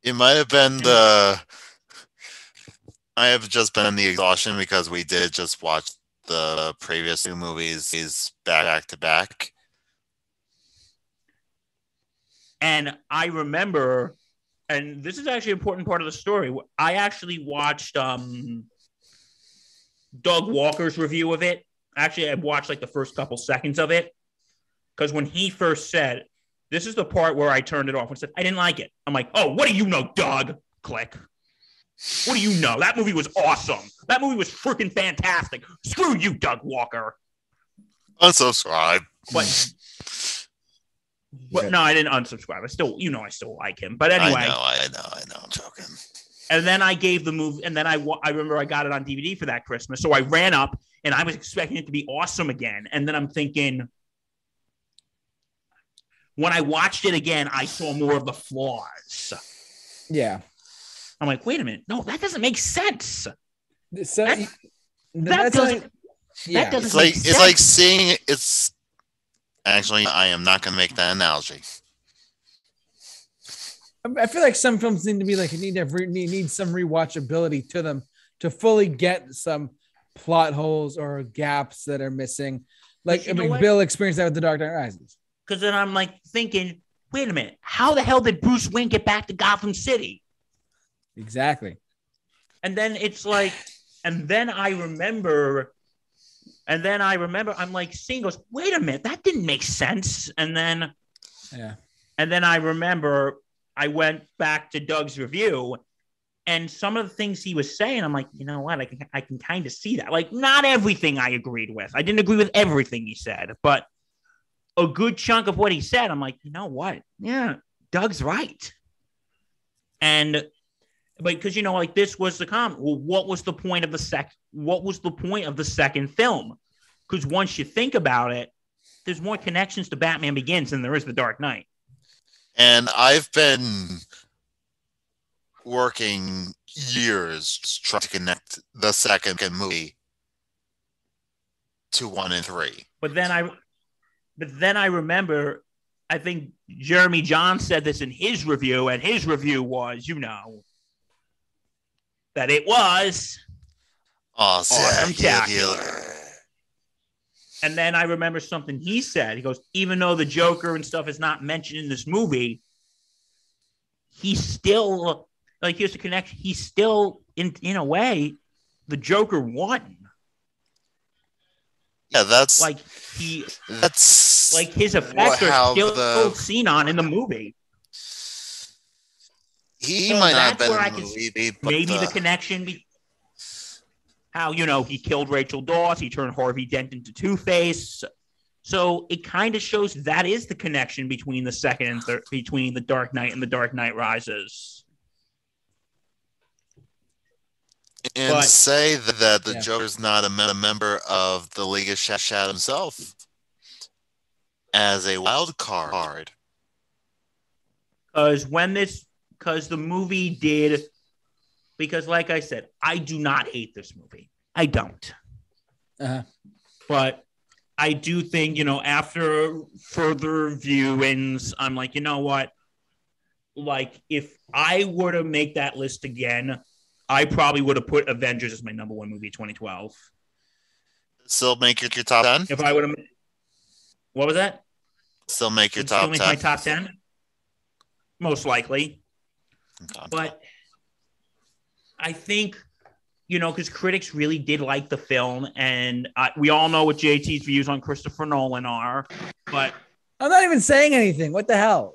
It might have been the. I have just been in the exhaustion because we did just watch the previous two movies is back to back. And I remember, and this is actually an important part of the story. I actually watched um, Doug Walker's review of it. Actually, I watched like the first couple seconds of it because when he first said, "This is the part where I turned it off," and said, "I didn't like it," I'm like, "Oh, what do you know, Doug?" Click. What do you know? That movie was awesome. That movie was freaking fantastic. Screw you, Doug Walker. Unsubscribe. But *laughs* Well, no, I didn't unsubscribe. I still, you know, I still like him. But I anyway, know, I know, I know. I'm joking. And then I gave the movie, and then I, I remember I got it on DVD for that Christmas. So I ran up, and I was expecting it to be awesome again. And then I'm thinking, when I watched it again, I saw more of the flaws. Yeah. I'm like, wait a minute, no, that doesn't make sense. So That- that, That doesn't. yeah. doesn't- It's like make it's like seeing it's. Actually, I am not going to make that analogy. I feel like some films need to be like you need to have re- need, need some rewatchability to them to fully get some plot holes or gaps that are missing. Like I mean. Bill experienced that with The Dark Knight Rises. Because then I'm like thinking, wait a minute, how the hell did Bruce Wayne get back to Gotham City? Exactly. And then it's like, and then I remember, and then I remember, I'm like, seeing goes, wait a minute, that didn't make sense. And then, Yeah. and then I remember I went back to Doug's review and some of the things he was saying, I'm like, you know what? I can, I can kind of see that. Like, not everything I agreed with. I didn't agree with everything he said, but a good chunk of what he said, I'm like, you know what? Yeah, Doug's right. And, but because, you know, like this was the comment. Well, what was the point of the sec? What was the point of the second film? Because once you think about it, there's more connections to Batman Begins than there is The Dark Knight. And I've been working years trying to connect the second movie to one and three. But then I, but then I remember, I think Jeremy Jahns said this in his review, and his review was, you know, that it was. Awesome. Spectacular. And then I remember something he said. He goes, even though the Joker and stuff is not mentioned in this movie, he still like here's the connection. He's still in in a way, the Joker won. Yeah, that's Like he that's like his effects are still the- seen on in the movie. he so might not have been in the movie, Maybe the uh, connection be how you know he killed Rachel Dawes, he turned Harvey Dent into Two Face. So it kind of shows that is the connection between the second and third, between the Dark Knight and the Dark Knight Rises. and but- say that the Yeah. Joker's not a, me- a member of the League of Sh- Shadow himself as a wild card. Because when this, because the movie did because, like I said, I do not hate this movie. I don't. Uh-huh. But I do think, you know, after further viewings, I'm like, you know what? Like, if I were to make that list again, I probably would have put Avengers as my number one movie 2012. Still make it your top 10? If I would have, what was that? Still make your Still top make 10? my top 10? Most likely. Okay. But I think, you know, because critics really did like the film, and uh, we all know what JT's views on Christopher Nolan are. But I'm not even saying anything. What the hell?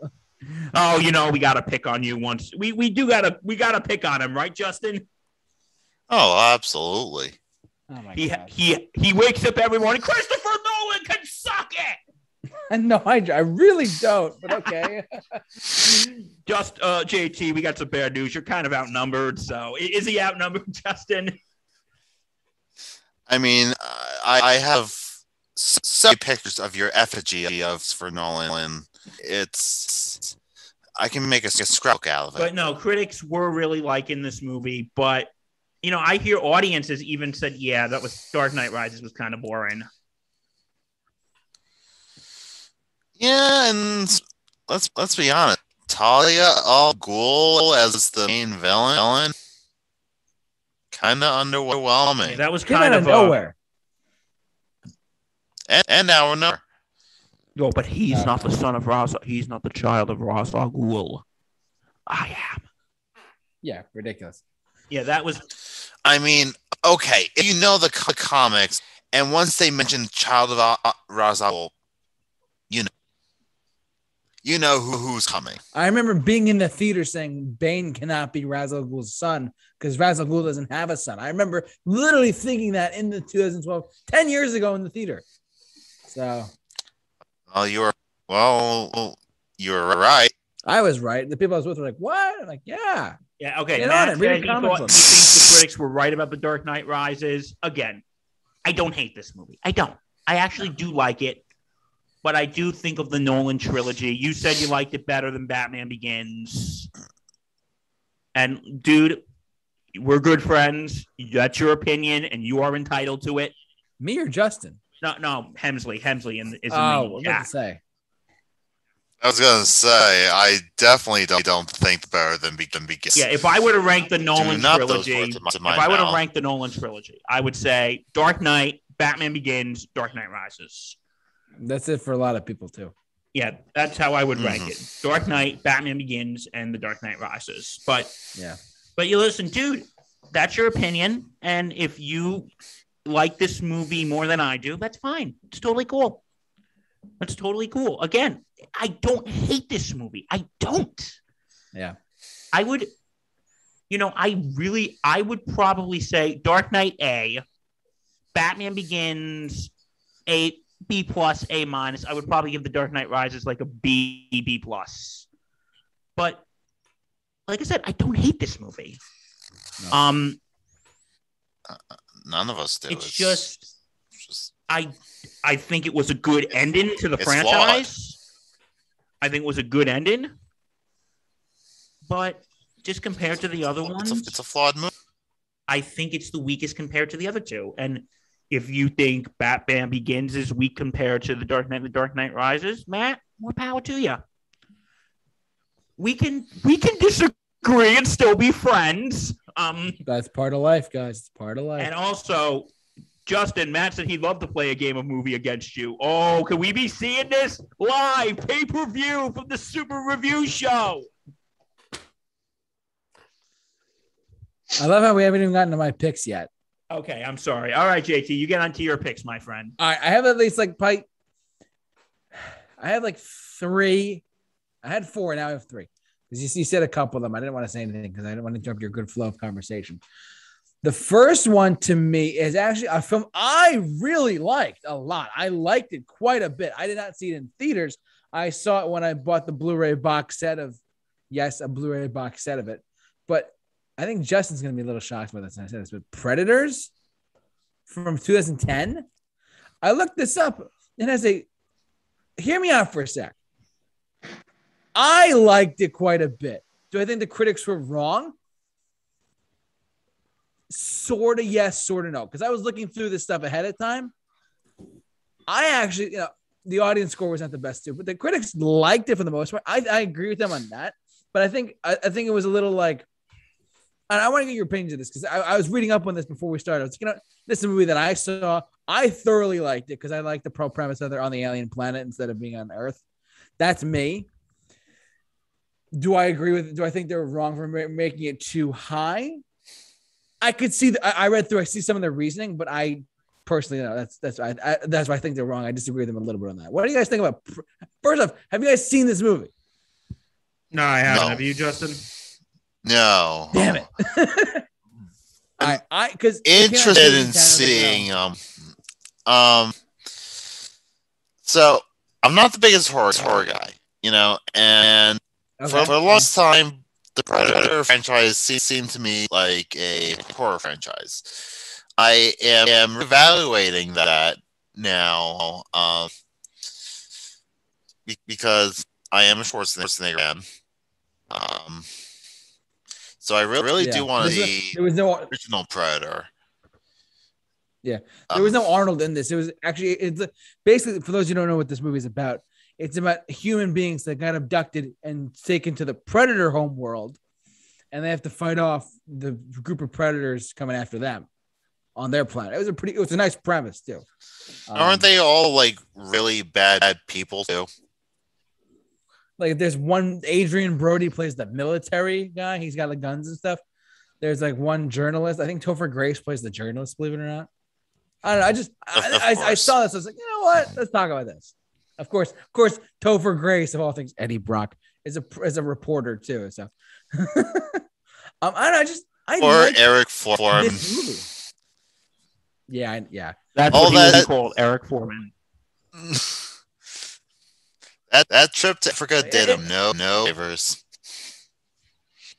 oh, you know, we got to pick on you once. We we do gotta we gotta pick on him, right, Justin? Oh, absolutely. Oh my He god! he he wakes up every morning. Christopher Nolan can suck it. *laughs* no, I, I really don't. But okay. *laughs* Just uh, JT, we got some bad news. You're kind of outnumbered. So is he outnumbered, *laughs* Justin? I mean, I, I have s- so many pictures of your effigy of for Nolan. It's I can make a scrapbook out of it. But no, critics were really liking this movie. But you know, I hear audiences even said, "Yeah, that was Dark Knight Rises was kind of boring." Yeah, and let's let's be honest, Talia al Ghul as the main villain, villain kind of underwhelming. Yeah, that was kind of of nowhere. and, and now we're not. Yo, but he's not the son of Raza. He's not the child of Ra's al Ghul. I am. Yeah, ridiculous. Yeah, that was I mean, okay, if you know the co- comics, and once they mention Child of uh, Ra's al Ghul, you know, you know who who's coming. I remember being in the theater saying Bane cannot be Ra's al Ghul's son because Ra's al Ghul doesn't have a son. I remember literally thinking that in the 2012, 10 years ago in the theater. So Well, you were well, you were right. I was right. The people I was with were like, "What?" I'm like, "Yeah." yeah. Okay, Get Matt on it, read said a he comic thought book. he thinks the critics were right about the Dark Knight Rises. Again, I don't hate this movie. I don't. I actually do like it, but I do think of the Nolan trilogy. You said you liked it better than Batman Begins, and dude, we're good friends. That's your opinion, and you are entitled to it. Me or Justin? No, no, Hemsley. Hemsley in, is in Oh, the what chat. to say? I was gonna say I definitely don't, don't think better than be than begin. Yeah, if I were to rank the Nolan not those trilogy, words to my- to if I were to rank the Nolan trilogy, I would say Dark Knight, Batman Begins, Dark Knight Rises. That's it for a lot of people too. Yeah, that's how I would rank Mhm. it. Dark Knight, Batman Begins, and The Dark Knight Rises. But Yeah. but you listen, dude, that's your opinion. And if you like this movie more than I do, that's fine. It's totally cool. That's totally cool. Again, I don't hate this movie. I don't. Yeah. I would, you know, I really, I would probably say Dark Knight A, Batman Begins A, B plus, A minus. I would probably give the Dark Knight Rises like a B, B plus. But like I said, I don't hate this movie. No. Um, None of us do. it's just just I I think it was a good ending to the It's franchise. I think it was a good ending. But just compared to the other it's ones, a, it's a flawed movie. I think it's the weakest compared to the other two. And if you think Batman Begins is weak compared to the Dark Knight, the Dark Knight Rises, Matt, more power to you. We can we can disagree and still be friends. Um, That's part of life, guys. It's part of life. and also, Justin, Matt said he'd love to play a game of movie against you. Oh, can we be seeing this live pay per view from the Super Review Show? I love how we haven't even gotten to my picks yet. Okay, I'm sorry. All right, JT, you get onto your picks, my friend. All right, I have at least like probably, I have like three. I had four, now I have three. Because you, you said a couple of them. I didn't want to say anything because I didn't want to interrupt your good flow of conversation. The first one to me is actually a film I really liked a lot. I liked it quite a bit. I did not see it in theaters. I saw it when I bought the Blu-ray box set of, yes, a Blu-ray box set of it. But I think Justin's going to be a little shocked by this. And I said this, but Predators from 2010. I looked this up and I say, hear me out for a sec. I liked it quite a bit. Do I think the critics were wrong? sort of yes, sort of no. Because I was looking through this stuff ahead of time. I actually, you know, the audience score was not the best too, but the critics liked it for the most part. I, I agree with them on that. But I think I, I think it was a little like, and I want to get your opinion of this because I, I was reading up on this before we started. I was, you know, this is a movie that I saw. I thoroughly liked it because I like the pro premise that they're on the alien planet instead of being on Earth. That's me. Do I agree with? Do I think they're wrong for ma- making it too high? I could see. The, I I read through. I see some of their reasoning, but I personally, no, that's that's I, I, that's why I think they're wrong. I disagree with them a little bit on that. What do you guys think about? pr- First off, have you guys seen this movie? No, I haven't. No. Have you, Justin? No. Damn it! *laughs* I I because Interested in seeing um um so I'm not the biggest horror horror guy, you know, and for, for the longest time the Predator franchise se- seemed to me like a horror franchise. I am, am evaluating that now um be- because I am a Schwarzenegger fan. Um so I really, really do want to There see There was no original Predator. Yeah, there was Um, no Arnold in this. It was actually it's basically for those who don't know what this movie is about. It's about human beings that got abducted and taken to the predator home world, and they have to fight off the group of predators coming after them on their planet. It was a pretty. It was a nice premise too. Um, Aren't they all like really bad people too? Like there's one Adrien Brody plays the military guy. He's got like guns and stuff. There's like one journalist. I think Topher Grace plays the journalist. Believe it or not. I don't know. I just I, I, I saw this. I was like, you know what? Let's talk about this. Of course, of course, Topher Grace of all things, Eddie Brock is a is a reporter too. So *laughs* um, I don't know. I just I Or like Eric Form. this movie. Yeah, I, yeah. That's All what he that- was called, Eric Forman. *laughs* that that trip to Africa did him no no favors.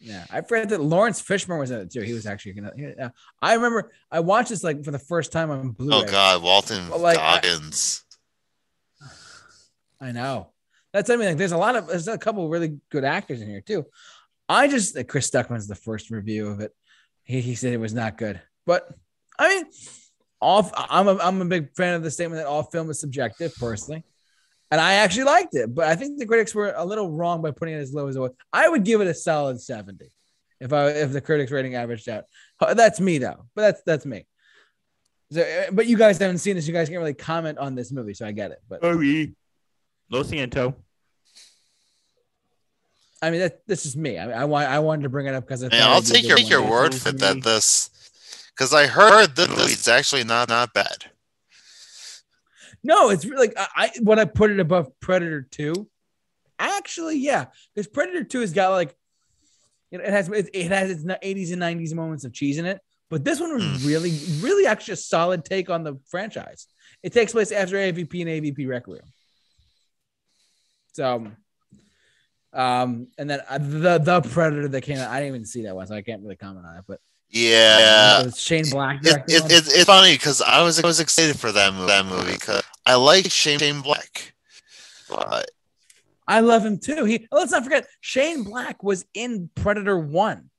Yeah, I forgot that Laurence Fishburne was in it too. He was actually gonna. Yeah, I remember I watched this like for the first time on Blu-ray. Oh God, Walton Well, like, I- Goggins. *sighs* I know. That's I mean, like, there's a lot of there's a couple of really good actors in here too. I just uh, Chris Stuckman's the first review of it. He, he said it was not good, but I mean, all I'm a, I'm a big fan of the statement that all film is subjective, personally, and I actually liked it. But I think the critics were a little wrong by putting it as low as it was. I would give it a solid seventy if I if the critics rating averaged out. That's me though, but that's that's me. So, uh, but you guys haven't seen this. You guys can't really comment on this movie, so I get it. But Oh, yeah. Lo siento. I mean, that this is me. I, mean, I want I wanted to bring it up because I Man, thought I'll I'd take your take your word for that. This because I heard that this is actually not not bad. No, it's really like I, I when I put it above Predator Two. Actually, yeah, because Predator Two has got like you know, it has it, it has its eighties and nineties moments of cheese in it, but this one was Mm. really really actually a solid take on the franchise. It takes place after AVP and AVP Requiem. So, um, and then uh, the the Predator that came out, I didn't even see that one, so I can't really comment on it. But Yeah, Shane Black. it, it, it, it's funny because I was I was excited for that movie that movie because I like Shane, Shane Black. But I love him too. He let's not forget Shane Black was in Predator One.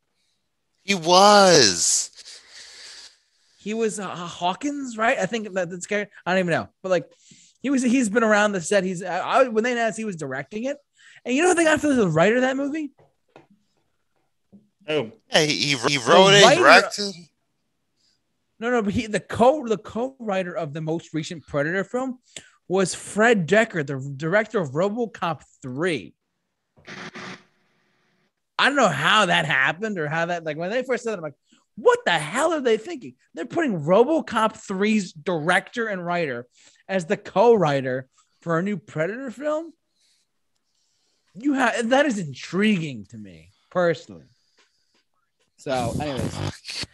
he was. He was uh, Hawkins, right? I think that that's scary. I don't even know, but like he was. He's been around the set. He's I, I, when they announced he was directing it, and you know what they got for the writer of that movie? Oh, Yeah, he, he, he wrote it, writer- directed. No, no, but he the co the co-writer of the most recent Predator film was Fred Dekker, the director of RoboCop three. I don't know how that happened or how that like when they first said it, I'm like, what the hell are they thinking? They're putting RoboCop 3's director and writer as the co-writer for a new Predator film. You have that is intriguing to me personally. So, anyways,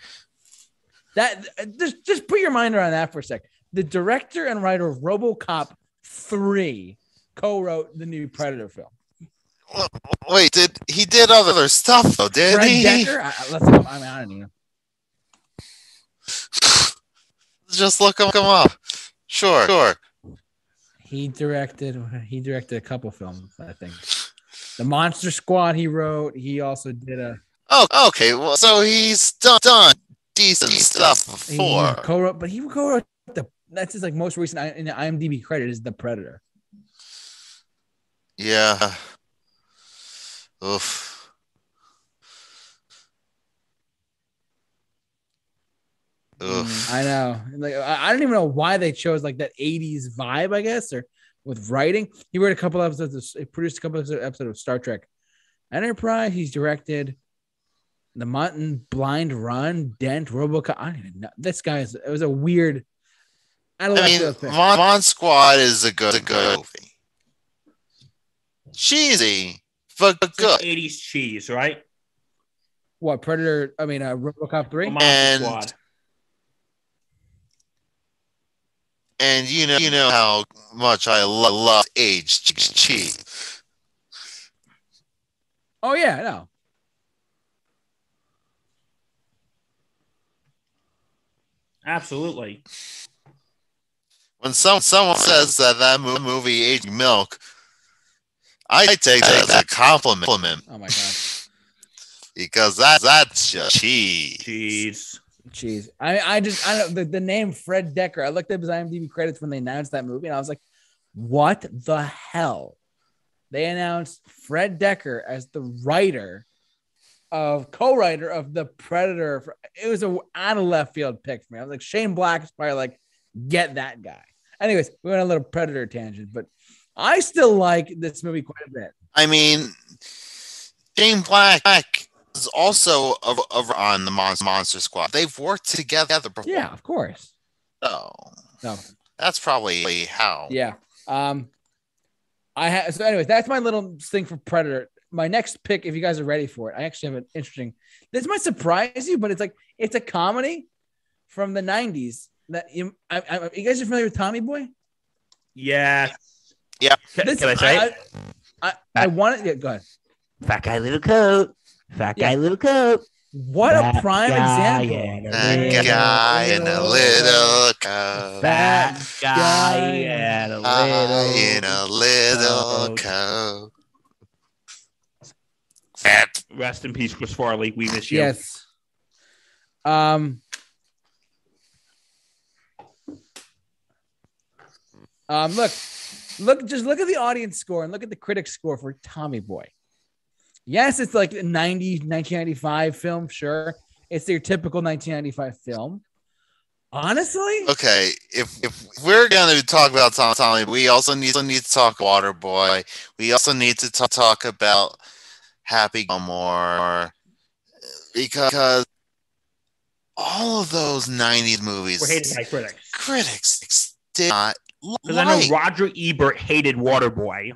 that just just put your mind around that for a sec. The director and writer of RoboCop 3 co-wrote the new Predator film. Wait, did he did other stuff though? Did Fred he? Dekker, I, let's I mean, I don't know. Just look him, look him up. Sure, sure. He directed he directed a couple films, I think. The Monster Squad he wrote. He also did a Oh, okay. Well, so he's done, done decent stuff He before. co-wrote, but he co-wrote the. That's his like most recent I- in the IMDb credit is the Predator. Yeah. Oof. Oof. Mm, I know. Like I, I don't even know why they chose like that 80s vibe, I guess, or with writing. He wrote a couple episodes of he produced a couple episodes of Star Trek Enterprise. He's directed The Mountain Blind Run, Dent, Robocop. I don't even know. This guy is it was a weird I don't I like mean, those pick. Von, Von Squad is a good, a good movie. Cheesy, but It's good. like 80s cheese, right? What Predator? I mean, uh, Robocop three. Monster And- Squad. And you know, you know how much I lo- love aged ch- cheese. Oh yeah, no. Absolutely. When some someone says that that movie aged milk, I take that as a compliment Oh my god. because that that's just cheese. Cheese. Jeez, I I just I don't the, the name Fred Dekker. I looked up his IMDb credits when they announced that movie, and I was like, "What the hell?" They announced Fred Dekker as the writer of co-writer of the Predator. It was a out of left field pick for me. I was like, Shane Black is probably like, get that guy. Anyways, we went on a little Predator tangent, but I still like this movie quite a bit. I mean, Shane Black is also over, on the Mon- Monster Squad. They've worked together before. Yeah, of course. So No, that's probably how. Yeah. Um, I have so anyways, that's my little thing for Predator. My next pick, if you guys are ready for it, I actually have an interesting. This might surprise you, but it's like it's a comedy from the '90s. That you, I, I, you guys are familiar with Tommy Boy? Yeah. Yeah. Can, This- can I say I, it? I, I, I want it. Yeah, go ahead. Fat guy, little coat. Fat guy, Yeah. guy, little coat. What a prime guy example. and a That little- guy in a little coat. Fat Fat guy guy and a Guy little. in a little coat. Coat. Rest in peace, Chris Farley. We miss you. Yes. Um. Um. Look, look. Just look at the audience score and look at the critic score for Tommy Boy. Yes, it's like a 90, 1995 film. Sure, it's your typical 1995 film. Honestly, Okay, if if we're gonna talk about Tom Tommy, we also need to need to talk Waterboy. We also need to ta- talk about Happy Gilmore because all of those '90s movies, We're hated by critics. critics did not Because I know. Roger Ebert hated Waterboy.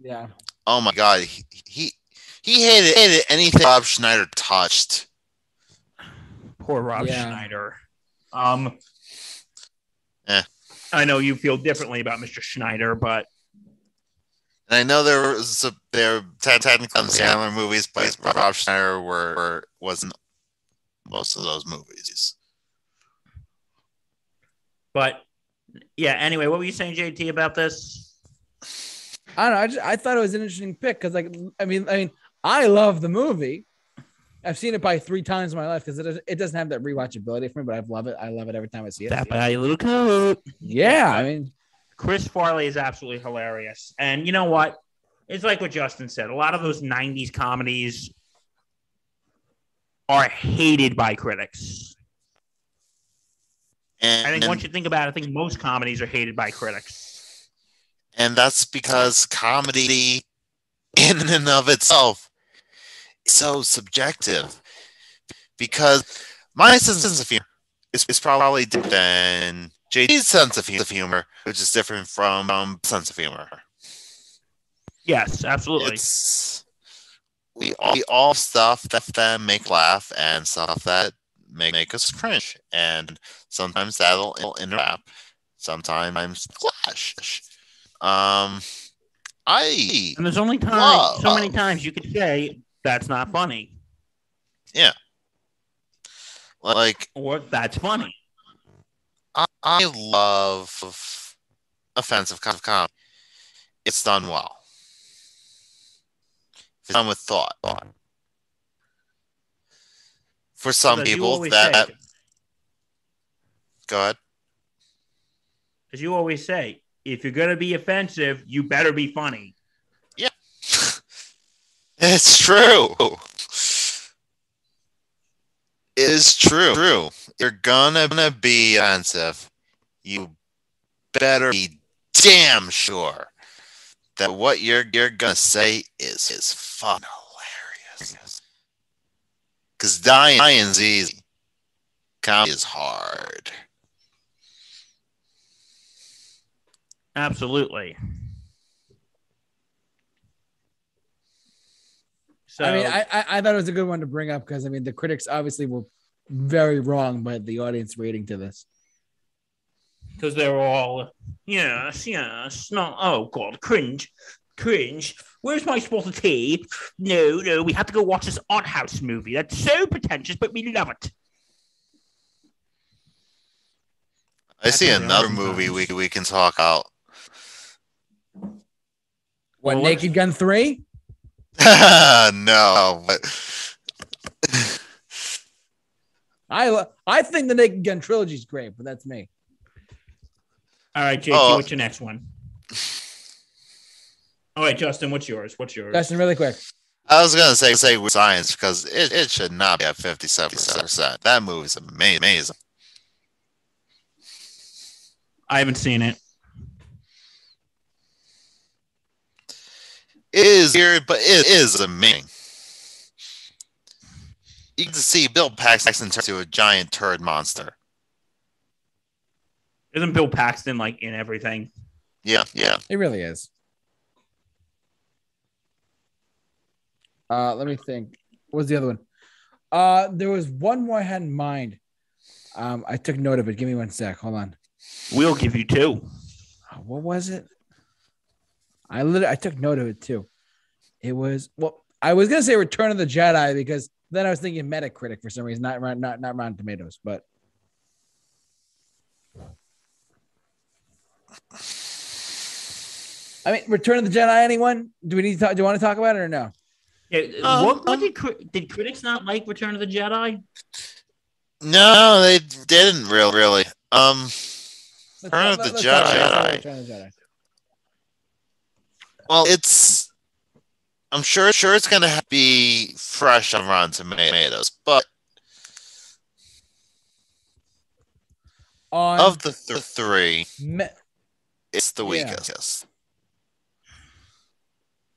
yeah. Oh my god, he he, he hated, hated anything Rob Schneider touched. Poor Rob Yeah. Schneider. Um, Eh. I know you feel differently about Mr. Schneider, but And I know there was a, there te- technically Sandler movies, but Rob Schneider were, were wasn't most of those movies. but yeah. Anyway, what were you saying, JT, about this? I don't know. I, just, I thought it was an interesting pick because, like, I mean, I mean, I love the movie. I've seen it probably three times in my life because it, doesn't- it doesn't have that rewatchability for me, but I love it. I love it every time I see it. That by little coat. Yeah, I mean, Chris Farley is absolutely hilarious. And you know what? It's like what Justin said. A lot of those 90s comedies are hated by critics. And, I think once you think about it, I think most comedies are hated by critics. and that's because comedy in and of itself is so subjective. Because my sense of humor is, is probably different than JD's sense of humor, which is different from um, sense of humor. Yes, absolutely. It's we all, we all stuff that, that make laugh and stuff that make, make us cringe, and sometimes that'll it'll interact, sometimes clash. Um, I and there's only time Love. so many times you could say that's not funny Yeah, like or that's funny. I, I love offensive com- comedy. It's done well. It's done with thought. For some you people, that say- go ahead. As you always say, if you're gonna be offensive, you better be funny. Yeah. *laughs* it's true. Is true. True. You're gonna, be offensive. You better be damn sure that what you're you're gonna say is is fun hilarious. Cause dying dying's easy. Comedy is hard. Absolutely. So I mean, I, I I thought it was a good one to bring up because I mean the critics obviously were very wrong by the audience rating to this. because they're all yes, yes, no, oh god, cringe, cringe. Where's my spot of tea? No, no, we have to go watch this art house movie. That's so pretentious, but we love it. I see another movie we we can talk about. What Well, Naked Gun three? *laughs* no, but I I think the Naked Gun trilogy is great, but that's me. All right, JT, Oh. what's your next one? All right, Justin, what's yours? What's yours? Justin, really quick. I was gonna say say science because it, it should not be at fifty seven percent. That movie's ama- amazing. I haven't seen it. Is weird, but it is amazing. You can see Bill Paxton turn into a giant turd monster. Isn't Bill Paxton like in everything? Yeah, yeah. It really is. Uh, let me think. What was the other one? Uh, there was one more I had in mind. Um, I took note of it. Give me one sec. Hold on. We'll give you two. Uh, What was it? I lit- I took note of it too. It was well, I was gonna say Return of the Jedi because then I was thinking Metacritic for some reason, not Rot- not not Rotten Tomatoes, but I mean, Return of the Jedi. Anyone? Do we need to talk? Do you want to talk about it or no? Yeah, Um, what, what did did critics not like Return of the Jedi? No, they didn't really, really. Um, Return of the let's talk about Jedi. Return of the Jedi. Well, it's. I'm sure, sure, it's gonna be fresh on Rotten Tomatoes, but On of the th- three, Me- it's the Yeah. weakest.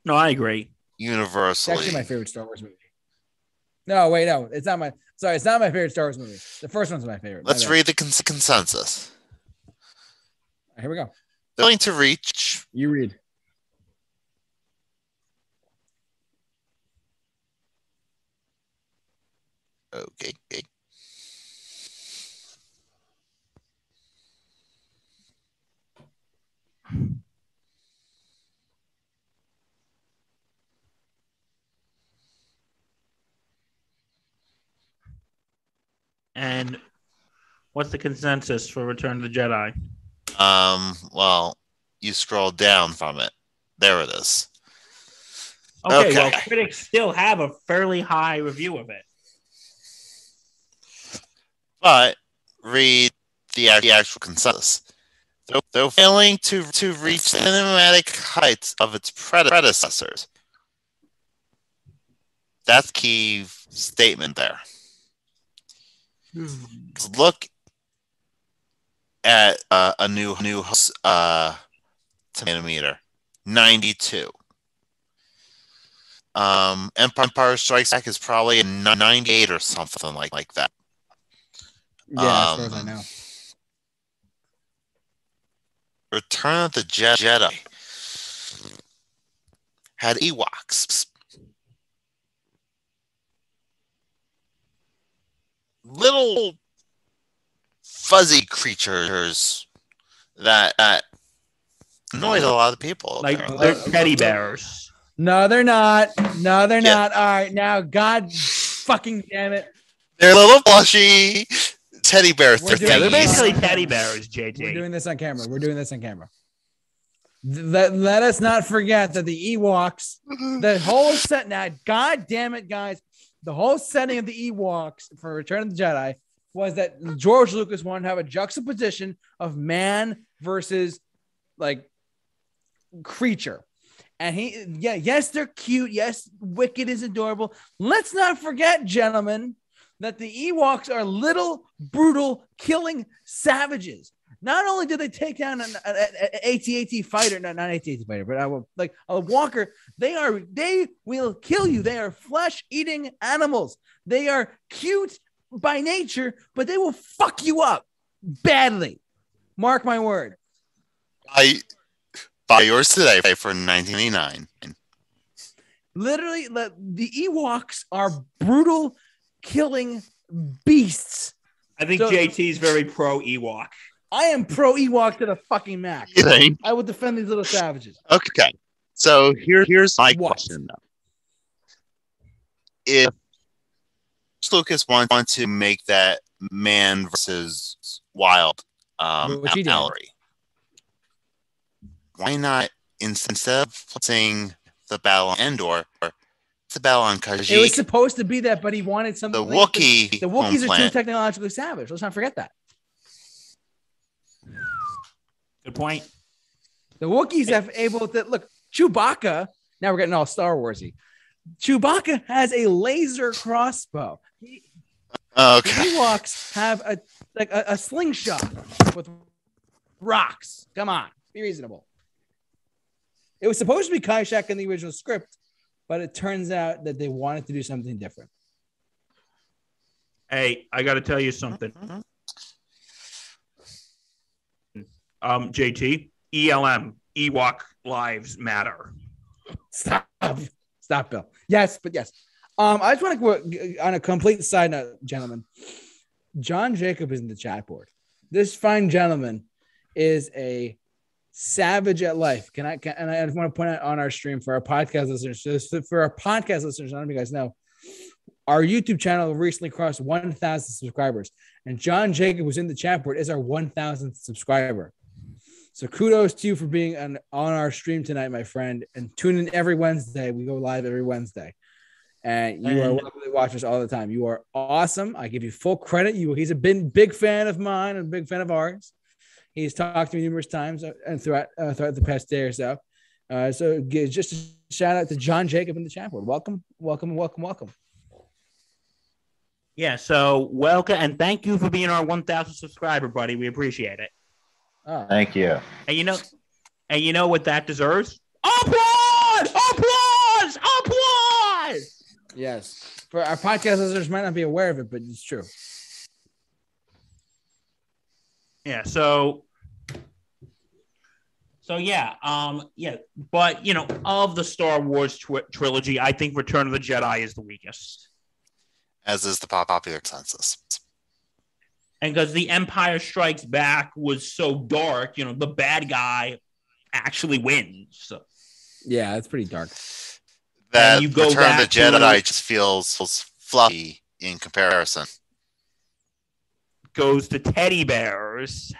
No, I agree. Universally, it's actually my favorite Star Wars movie. No, wait, no, it's not my. Sorry, it's not my favorite Star Wars movie. The first one's my favorite. Let's bad. read the cons- consensus. Here we go. Going to reach You read. Okay. okay. And what's the consensus for Return of the Jedi? Um, well, you scroll down from it. There it is. Okay, Okay. well, critics still have a fairly high review of it. But read the, the actual consensus. Though, though failing to, to reach cinematic heights of its predecessors. That's key statement there. Look at uh, a new new uh tomato meter, ninety two. Um, Empire Strikes Back is probably a ninety eight or something like like that. Yeah, as far as I Um, know. Return of the Je- Jedi had Ewoks. Little fuzzy creatures that, that annoyed a lot of people. Like apparently. they're teddy bears. No, they're not. No, they're Yeah. not. All right, now, God, fucking damn it, They're a little plushy teddy bear We're th- doing- Yeah, they're basically teddy bears, JJ. we're JJ. doing this on camera. We're doing this on camera. Th- Let, let us not forget that the Ewoks, mm-hmm. the whole set. Now, God damn it, guys, the whole setting of the Ewoks for Return of the Jedi was that George Lucas wanted to have a juxtaposition of man versus like creature. And he, yeah, yes, they're cute. Yes, Wicket is adorable. Let's not forget, gentlemen, that the Ewoks are little, brutal, killing savages. Not only did they take down an, an, an AT-AT fighter, not not AT-AT fighter, but I will like a walker. They are they will kill you. They are flesh-eating animals. They are cute by nature, but they will fuck you up badly. Mark my word. I buy yours today for 1989. Literally, the Ewoks are brutal, killing beasts. I think So- JT's very pro Ewok. I am pro Ewok to the fucking max. You think? I would defend these little savages. Okay. So here, here's my What? question though. If Lucas wants want to make that man versus wild um Which he did. allegory, why not instead of saying the battle on Endor, the battle on It was supposed to be that, but he wanted something. the like- Wookiee, The home Wookiees are too technologically savage. Let's not forget that. Good point. The Wookiees have able to look. Chewbacca. Now we're getting all Star Warsy. Chewbacca has a laser crossbow. The Okay. Ewoks have a like a, a slingshot with rocks. Come on, be reasonable. It was supposed to be Kashyyyk in the original script, but it turns out that they wanted to do something different. Hey, I got to tell you something. Um, JT, ELM, Ewok lives matter. Stop. Stop, Bill. Yes, but yes. Um, I just want to go on a complete side note, gentlemen. John Jacob is in the chat board. This fine gentleman is a savage at life. Can I? Can, and I just want to point out on our stream for our podcast listeners. So for our podcast listeners, I don't know if you guys know, our YouTube channel recently crossed 1,000 subscribers, and John Jacob, who's in the chat board, is our 1,000th subscriber. So kudos to you for being on, on our stream tonight, my friend, and tune in every Wednesday. We go live every Wednesday, and you are And- welcome to watch us all the time. You are awesome. I give you full credit. You, he's a been big fan of mine and a big fan of ours. He's talked to me numerous times uh, and throughout uh, throughout the past day or so. Uh, so gi- just a shout out to John Jacob in the chat board. Welcome, welcome, welcome, welcome. Yeah, so welcome and thank you for being our 1,000 subscriber, buddy. We appreciate it. Oh, Thank you. And you know, and you know what that deserves? Applause! Applause! Applause! yes. For our podcast listeners, might not be aware of it, but it's true. Yeah. So. So yeah, um, yeah, but you know, of the Star Wars tw- trilogy, I think Return of the Jedi is the weakest, as is the pop- popular consensus. and because The Empire Strikes Back was so dark, you know, the bad guy actually wins. So, Yeah, it's pretty dark. That you go Return of the back to- Jedi just feels, feels fluffy in comparison. Goes to teddy bears.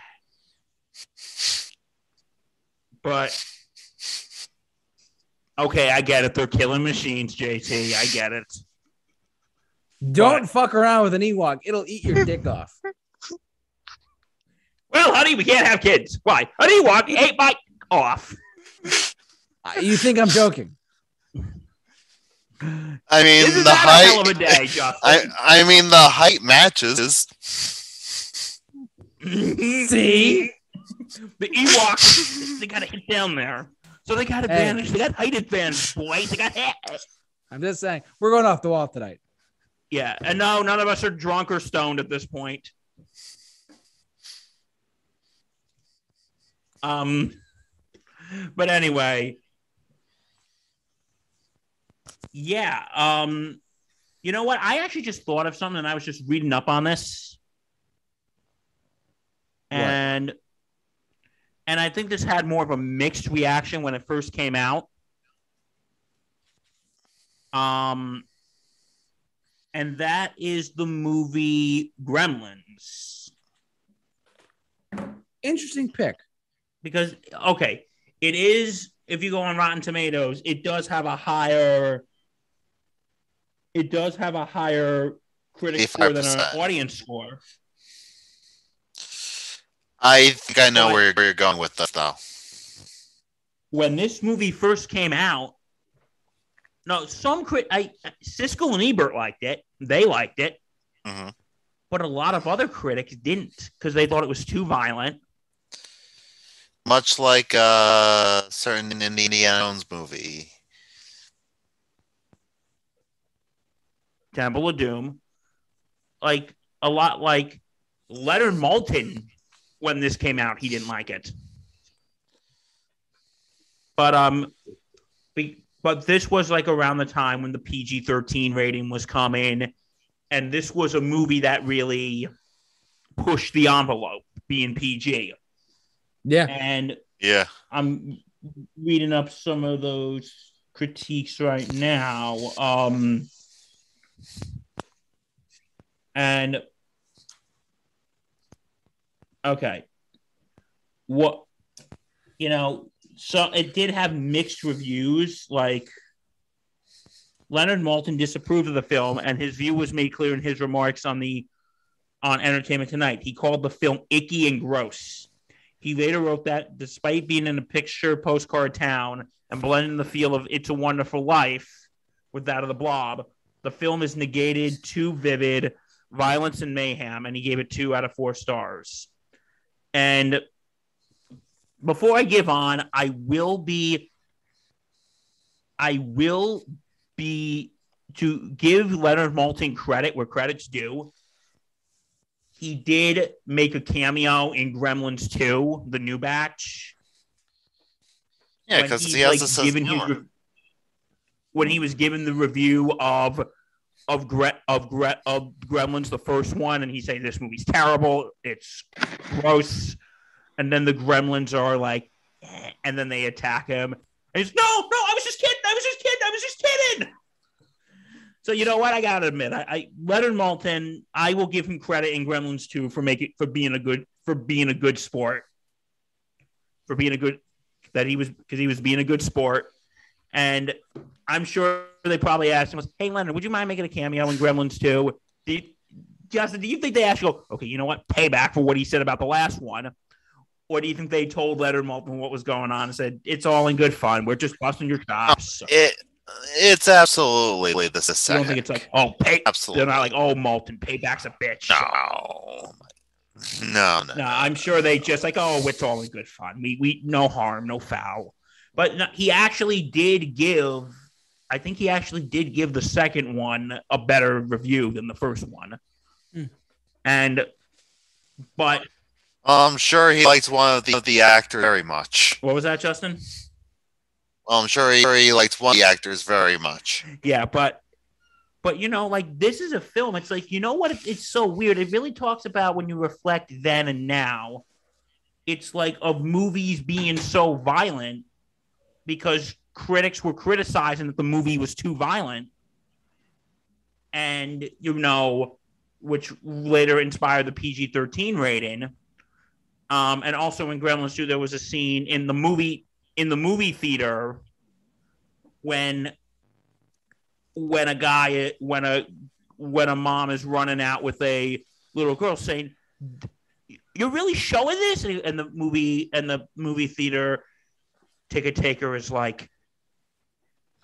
But okay, I get it. They're killing machines, JT. I get it. Don't But- fuck around with an Ewok. It'll eat your dick *laughs* off. Well, honey, we can't have kids. Why? Honey, walk ate my off. Uh, You think I'm joking? I mean, Isn't the that a hell of a height. day, *laughs* Justin? I I mean, the height matches. *laughs* See, the Ewoks, they gotta get down there, so they got advantage. They got height advantage, boys. They got hat. I'm just saying. We're going off the wall tonight. Yeah, and no, none of us are drunk or stoned at this point. Um, but anyway, yeah. Um, you know what? I actually just thought of something, and I was just reading up on this, What? and and I think this had more of a mixed reaction when it first came out. Um, and that is the movie Gremlins. Interesting pick. Because okay, it is if you go on Rotten Tomatoes, it does have a higher it does have a higher critic score than an audience score. I think I know where you're, where you're going with this, though. When this movie first came out, no, some crit, I Siskel and Ebert liked it. They liked it, hmm but a lot of other critics didn't because they thought it was too violent. Much like uh, certain Indiana Jones movie. Temple of Doom, like a lot like Leonard Maltin when this came out, he didn't like it. But um, be, but this was like around the time when the PG thirteen rating was coming, and this was a movie that really pushed the envelope, being PG. Yeah. And Yeah. I'm reading up some of those critiques right now. Um, and okay, what you know, so it did have mixed reviews. Like Leonard Maltin disapproved of the film, and his view was made clear in his remarks on the on Entertainment Tonight. He called the film icky and gross. He later wrote that despite being in a picture postcard town and blending the feel of It's a Wonderful Life with that of the blob, the film is negated, too vivid, violence and mayhem, and he gave it two out of four stars. And before I give on, I will be I will be to give Leonard Maltin credit where credit's due. He did make a cameo in Gremlins 2, the new batch. Yeah, because he has like, a sense of given his re- when he was given the review of of Gre- of Gre- of Gremlins, the first one, and he said this movie's terrible, it's gross, and then the Gremlins are like, eh, and then they attack him, and he's no, no, I was just kidding, I was just kidding, I was just kidding. So you know what? I gotta admit, I, I Leonard Maltin, I will give him credit in Gremlins too for making for being a good for being a good sport, for being a good that he was because he was being a good sport, and I'm sure they probably asked him, "Hey Leonard, would you mind making a cameo in Gremlins 2? Do you, Justin, do you think they asked you, okay, you know what, payback for what he said about the last one? Or do you think they told Leonard Maltin what was going on and said, it's all in good fun. We're just busting your chops. Uh, it, it's absolutely the you second. don't think it's like, oh, pay. absolutely They're not like, oh, Maltin, payback's a bitch. no, no, no. No, I'm sure they just like, oh, it's all in good fun. We we no harm, no foul. But no, he actually did give. I think he actually did give the second one a better review than the first one. Hmm. And, but I'm sure he liked one of the, the actors very much. what was that, Justin? Well, I'm sure he, sure he liked one of the actors very much. Yeah, but but you know, like this is a film. It's like you know what? It's so weird. It really talks about when you reflect then and now. It's like of movies being so violent because critics were criticizing that the movie was too violent, and you know, which later inspired the PG thirteen rating. Um, and also in Gremlins 2, there was a scene in the movie in the movie theater when when a guy when a when a mom is running out with a little girl saying you're really showing this and the movie and the movie theater ticket taker is like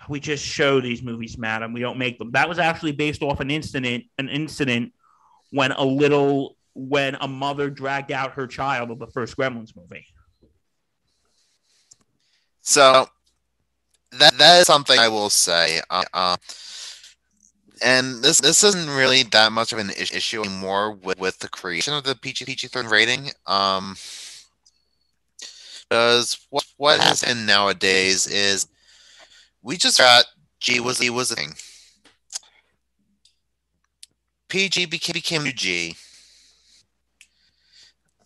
we just show these movies madam we don't make them that was actually based off an incident an incident when a little when a mother dragged out her child of the first gremlins movie So that that is something I will say. Uh, uh, and this this isn't really that much of an issue anymore with, with the creation of the PG PG thirteen rating. Um, because what what has been nowadays is we just got G was he was a thing. PG became became UG.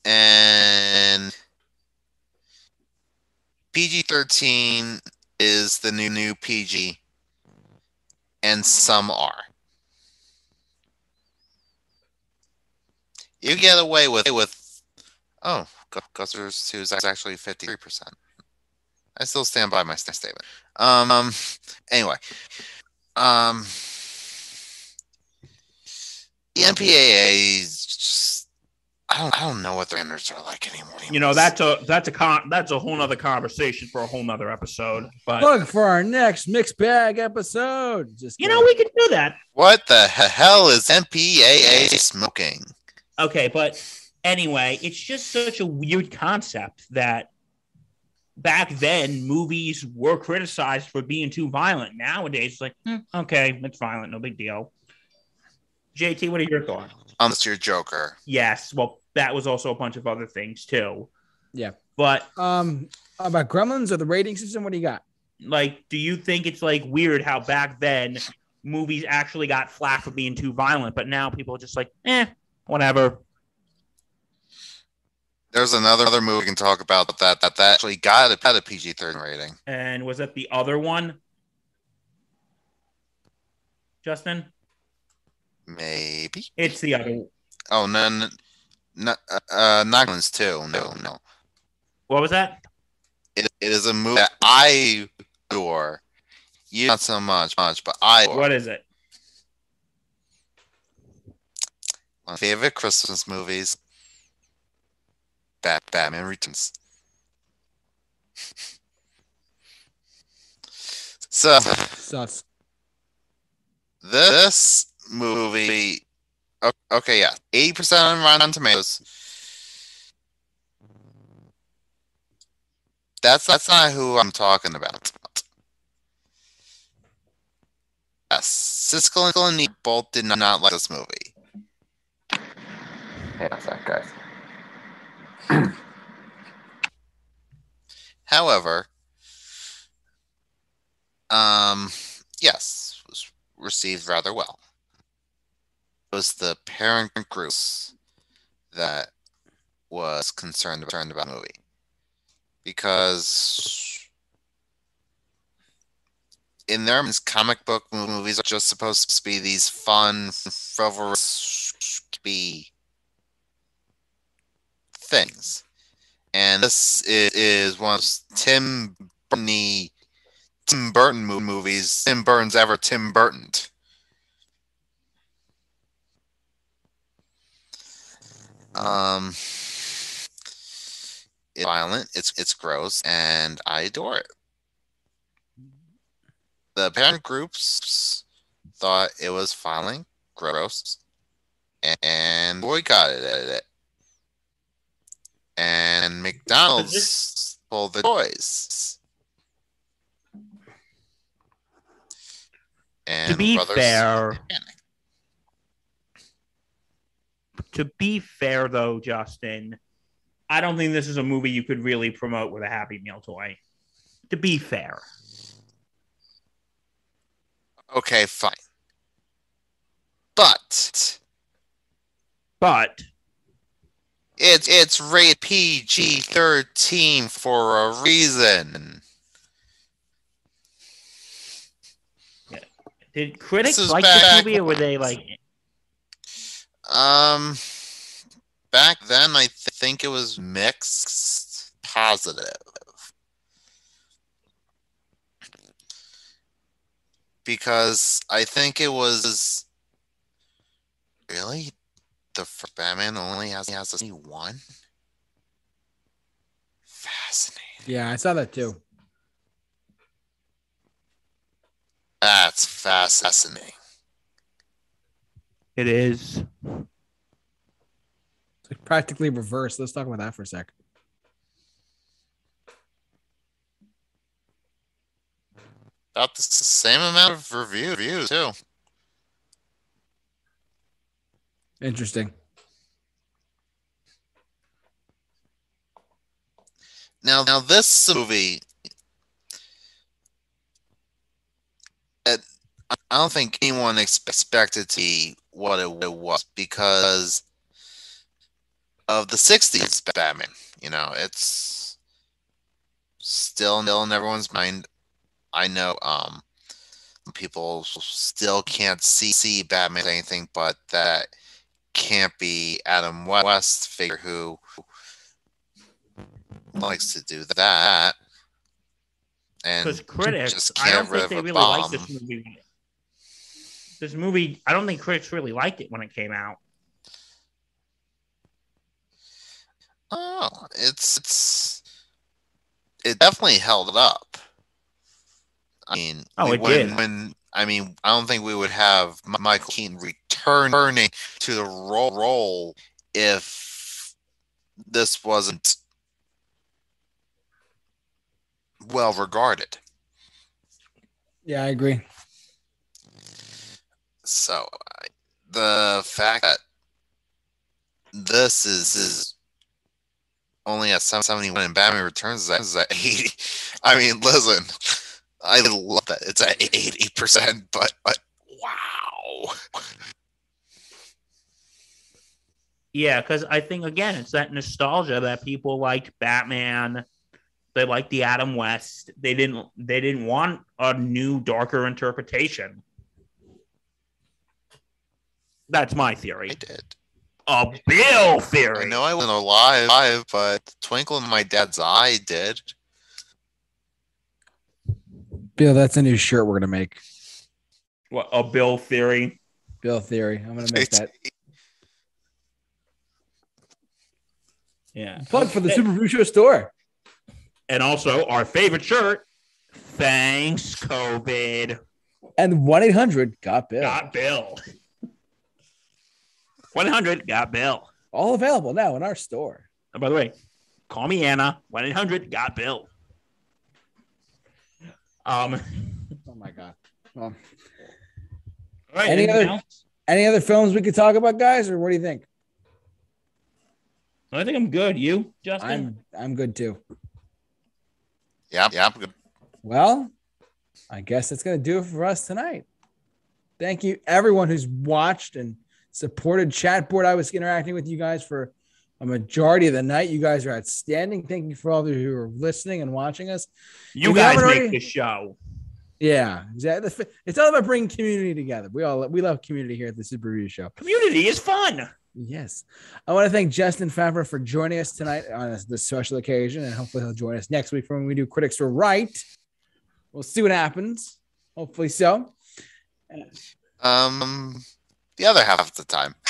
And PG thirteen is the new new PG, and some are. You get away with with oh, Ghostbusters two is actually fifty three percent. I still stand by my statement. Um, um anyway, um, the MPAA is just I don't I don't know what their standards are like anymore. You know, that's a that's a con that's a whole nother conversation for a whole nother episode. But Look for our next mixed bag episode. Just you know, we could do that. what the hell is MPAA smoking? Okay, but anyway, it's just such a weird concept that back then movies were criticized for being too violent. Nowadays, it's like, hmm, okay, it's violent, no big deal. JT, what are your thoughts? Unless you're Joker. Yes, well, that was also a bunch of other things too. Yeah. But um about Gremlins or the rating system. What do you got? like, do you think it's like weird how back then movies actually got flack for being too violent, but now people are just like, eh, whatever. There's another other movie we can talk about that that, that actually got a, got a PG-13 rating. And was that the other one? Justin? Maybe. It's the other. Oh no, no, no uh, uh, too. No, no. What was that? It, it is a movie that I adore. You not so much, much, but I adore. What is it? my favorite Christmas movies. Bat Batman Returns. so Sus. this movie, okay, yeah, eighty percent on Rotten Tomatoes. That's that's not who I'm talking about. Yes, Siskel and Neil both did not like this movie. Hey, that's that guys. *clears throat* However, um, yes, was received rather well. It was the parent groups that was concerned concerned about the movie because in their minds, comic book movies are just supposed to be these fun, frivolous, be things and this is, is one of Tim Burton Tim Burton movies. Tim Burton's ever Tim Burton. Um, it's violent. It's it's gross, and I adore it. The parent groups thought it was violent, gross, and boycotted it McDonald's pulled the toys. And to be Brothers fair, to be fair though, Justin, I don't think this is a movie you could really promote with a Happy Meal toy. To be fair, Okay, fine. But but it's it's rated PG thirteen for a reason. did critics like this movie, or were they like, Um, back then I th- think it was mixed positive. Because I think it was really the first Batman only has has a one. Fascinating. Yeah, I saw that too. That's fascinating. it is? It's like practically reversed. Let's talk about that for a sec. About the same amount of review reviews too. Interesting. Now, now this movie, it, I don't think anyone expected to be what it, was because of the '60s Batman. You know, it's still still in everyone's mind. I know, um, people still can't see see Batman anything but that can't be Adam West figure who likes to do that. And Because critics, just I don't think they really like bomb. this movie. this movie, I don't think critics really liked it when it came out. Oh, it's it's it definitely held up. I mean, Oh, it when, did. when I mean, I don't think we would have Michael Keaton returning to the role role if this wasn't well regarded. Yeah, I agree. So the fact that this is is only at 771 and Batman Returns is at, is at 80. I mean, listen, I love that it's at 80%, but but wow. Yeah, because I think again, it's that nostalgia that people liked Batman. They liked the Adam West. They didn't. They didn't want a new, darker interpretation. That's my I theory. did. A Bill theory. I know I wasn't alive, alive, but Twinkle in My Dad's Eye did. Bill, that's a new shirt we're gonna make. What a Bill theory. Bill theory. I'm gonna make *laughs* that. Yeah. Plug for the Super Review Show store. And also our favorite shirt. Thanks, COVID. And 1 800 got Bill. Got Bill. 100 got Bill. All available now in our store. And by the way, call me Anna. 1 800 got Bill. Um, Oh my god. Well, all right, Any other- else? any other films we could talk about, guys, or what do you think? I think I'm good. You, Justin? I'm I'm good too. Yeah, yeah, I'm good. Well, I guess that's going to do it for us tonight. Thank you, everyone who's watched and supported Chatboard. I was interacting with you guys for a majority of the night. You guys are outstanding. Thank you for all of you who are listening and watching us. you we guys haven't make the show. Yeah, exactly. It's all about bringing community together. We all we love community here at the Super Review Show. Community is fun. Yes. I want to thank Justin Favre for joining us tonight on this, this special occasion, and hopefully he'll join us next week for when we do Critics Were Right. We'll see what happens. Hopefully so. Um, the other half of the time. *laughs*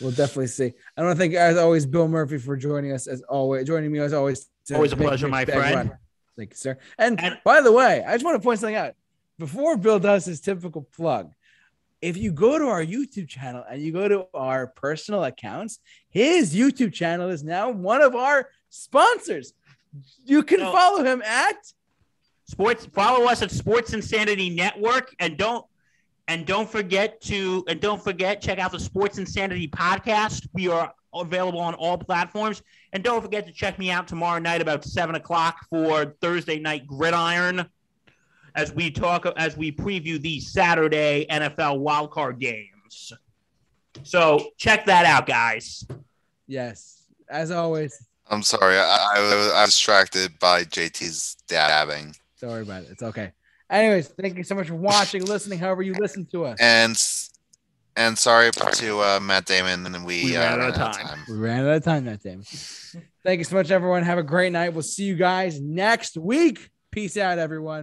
We'll definitely see. I want to thank, as always, Bill Murphy for joining us as always, joining me as always. Always a pleasure, my friend. run. Thank you, sir. And, And- by the way, I just want to point something out. Before Bill does his typical plug, if you go to our YouTube channel and you go to our personal accounts, his YouTube channel is now one of our sponsors. You can No. follow him at Sports. Follow us at Sports Insanity Network, and don't and don't forget to and don't forget check out the Sports Insanity podcast. We are available on all platforms, and don't forget to check me out tomorrow night about seven o'clock for Thursday night Gridiron, as we talk as we preview the Saturday NFL wildcard games. So check that out, guys. yes, as always. I'm sorry, I, I, was- I was distracted by JT's dabbing. Don't worry about it. It's okay. Anyways, thank you so much for watching, listening, however you listen to us. And and sorry to uh, Matt Damon, and we, We uh, ran out of ran time. We ran out of time that day. Thank you so much, everyone. Have a great night. We'll see you guys next week. Peace out, everyone.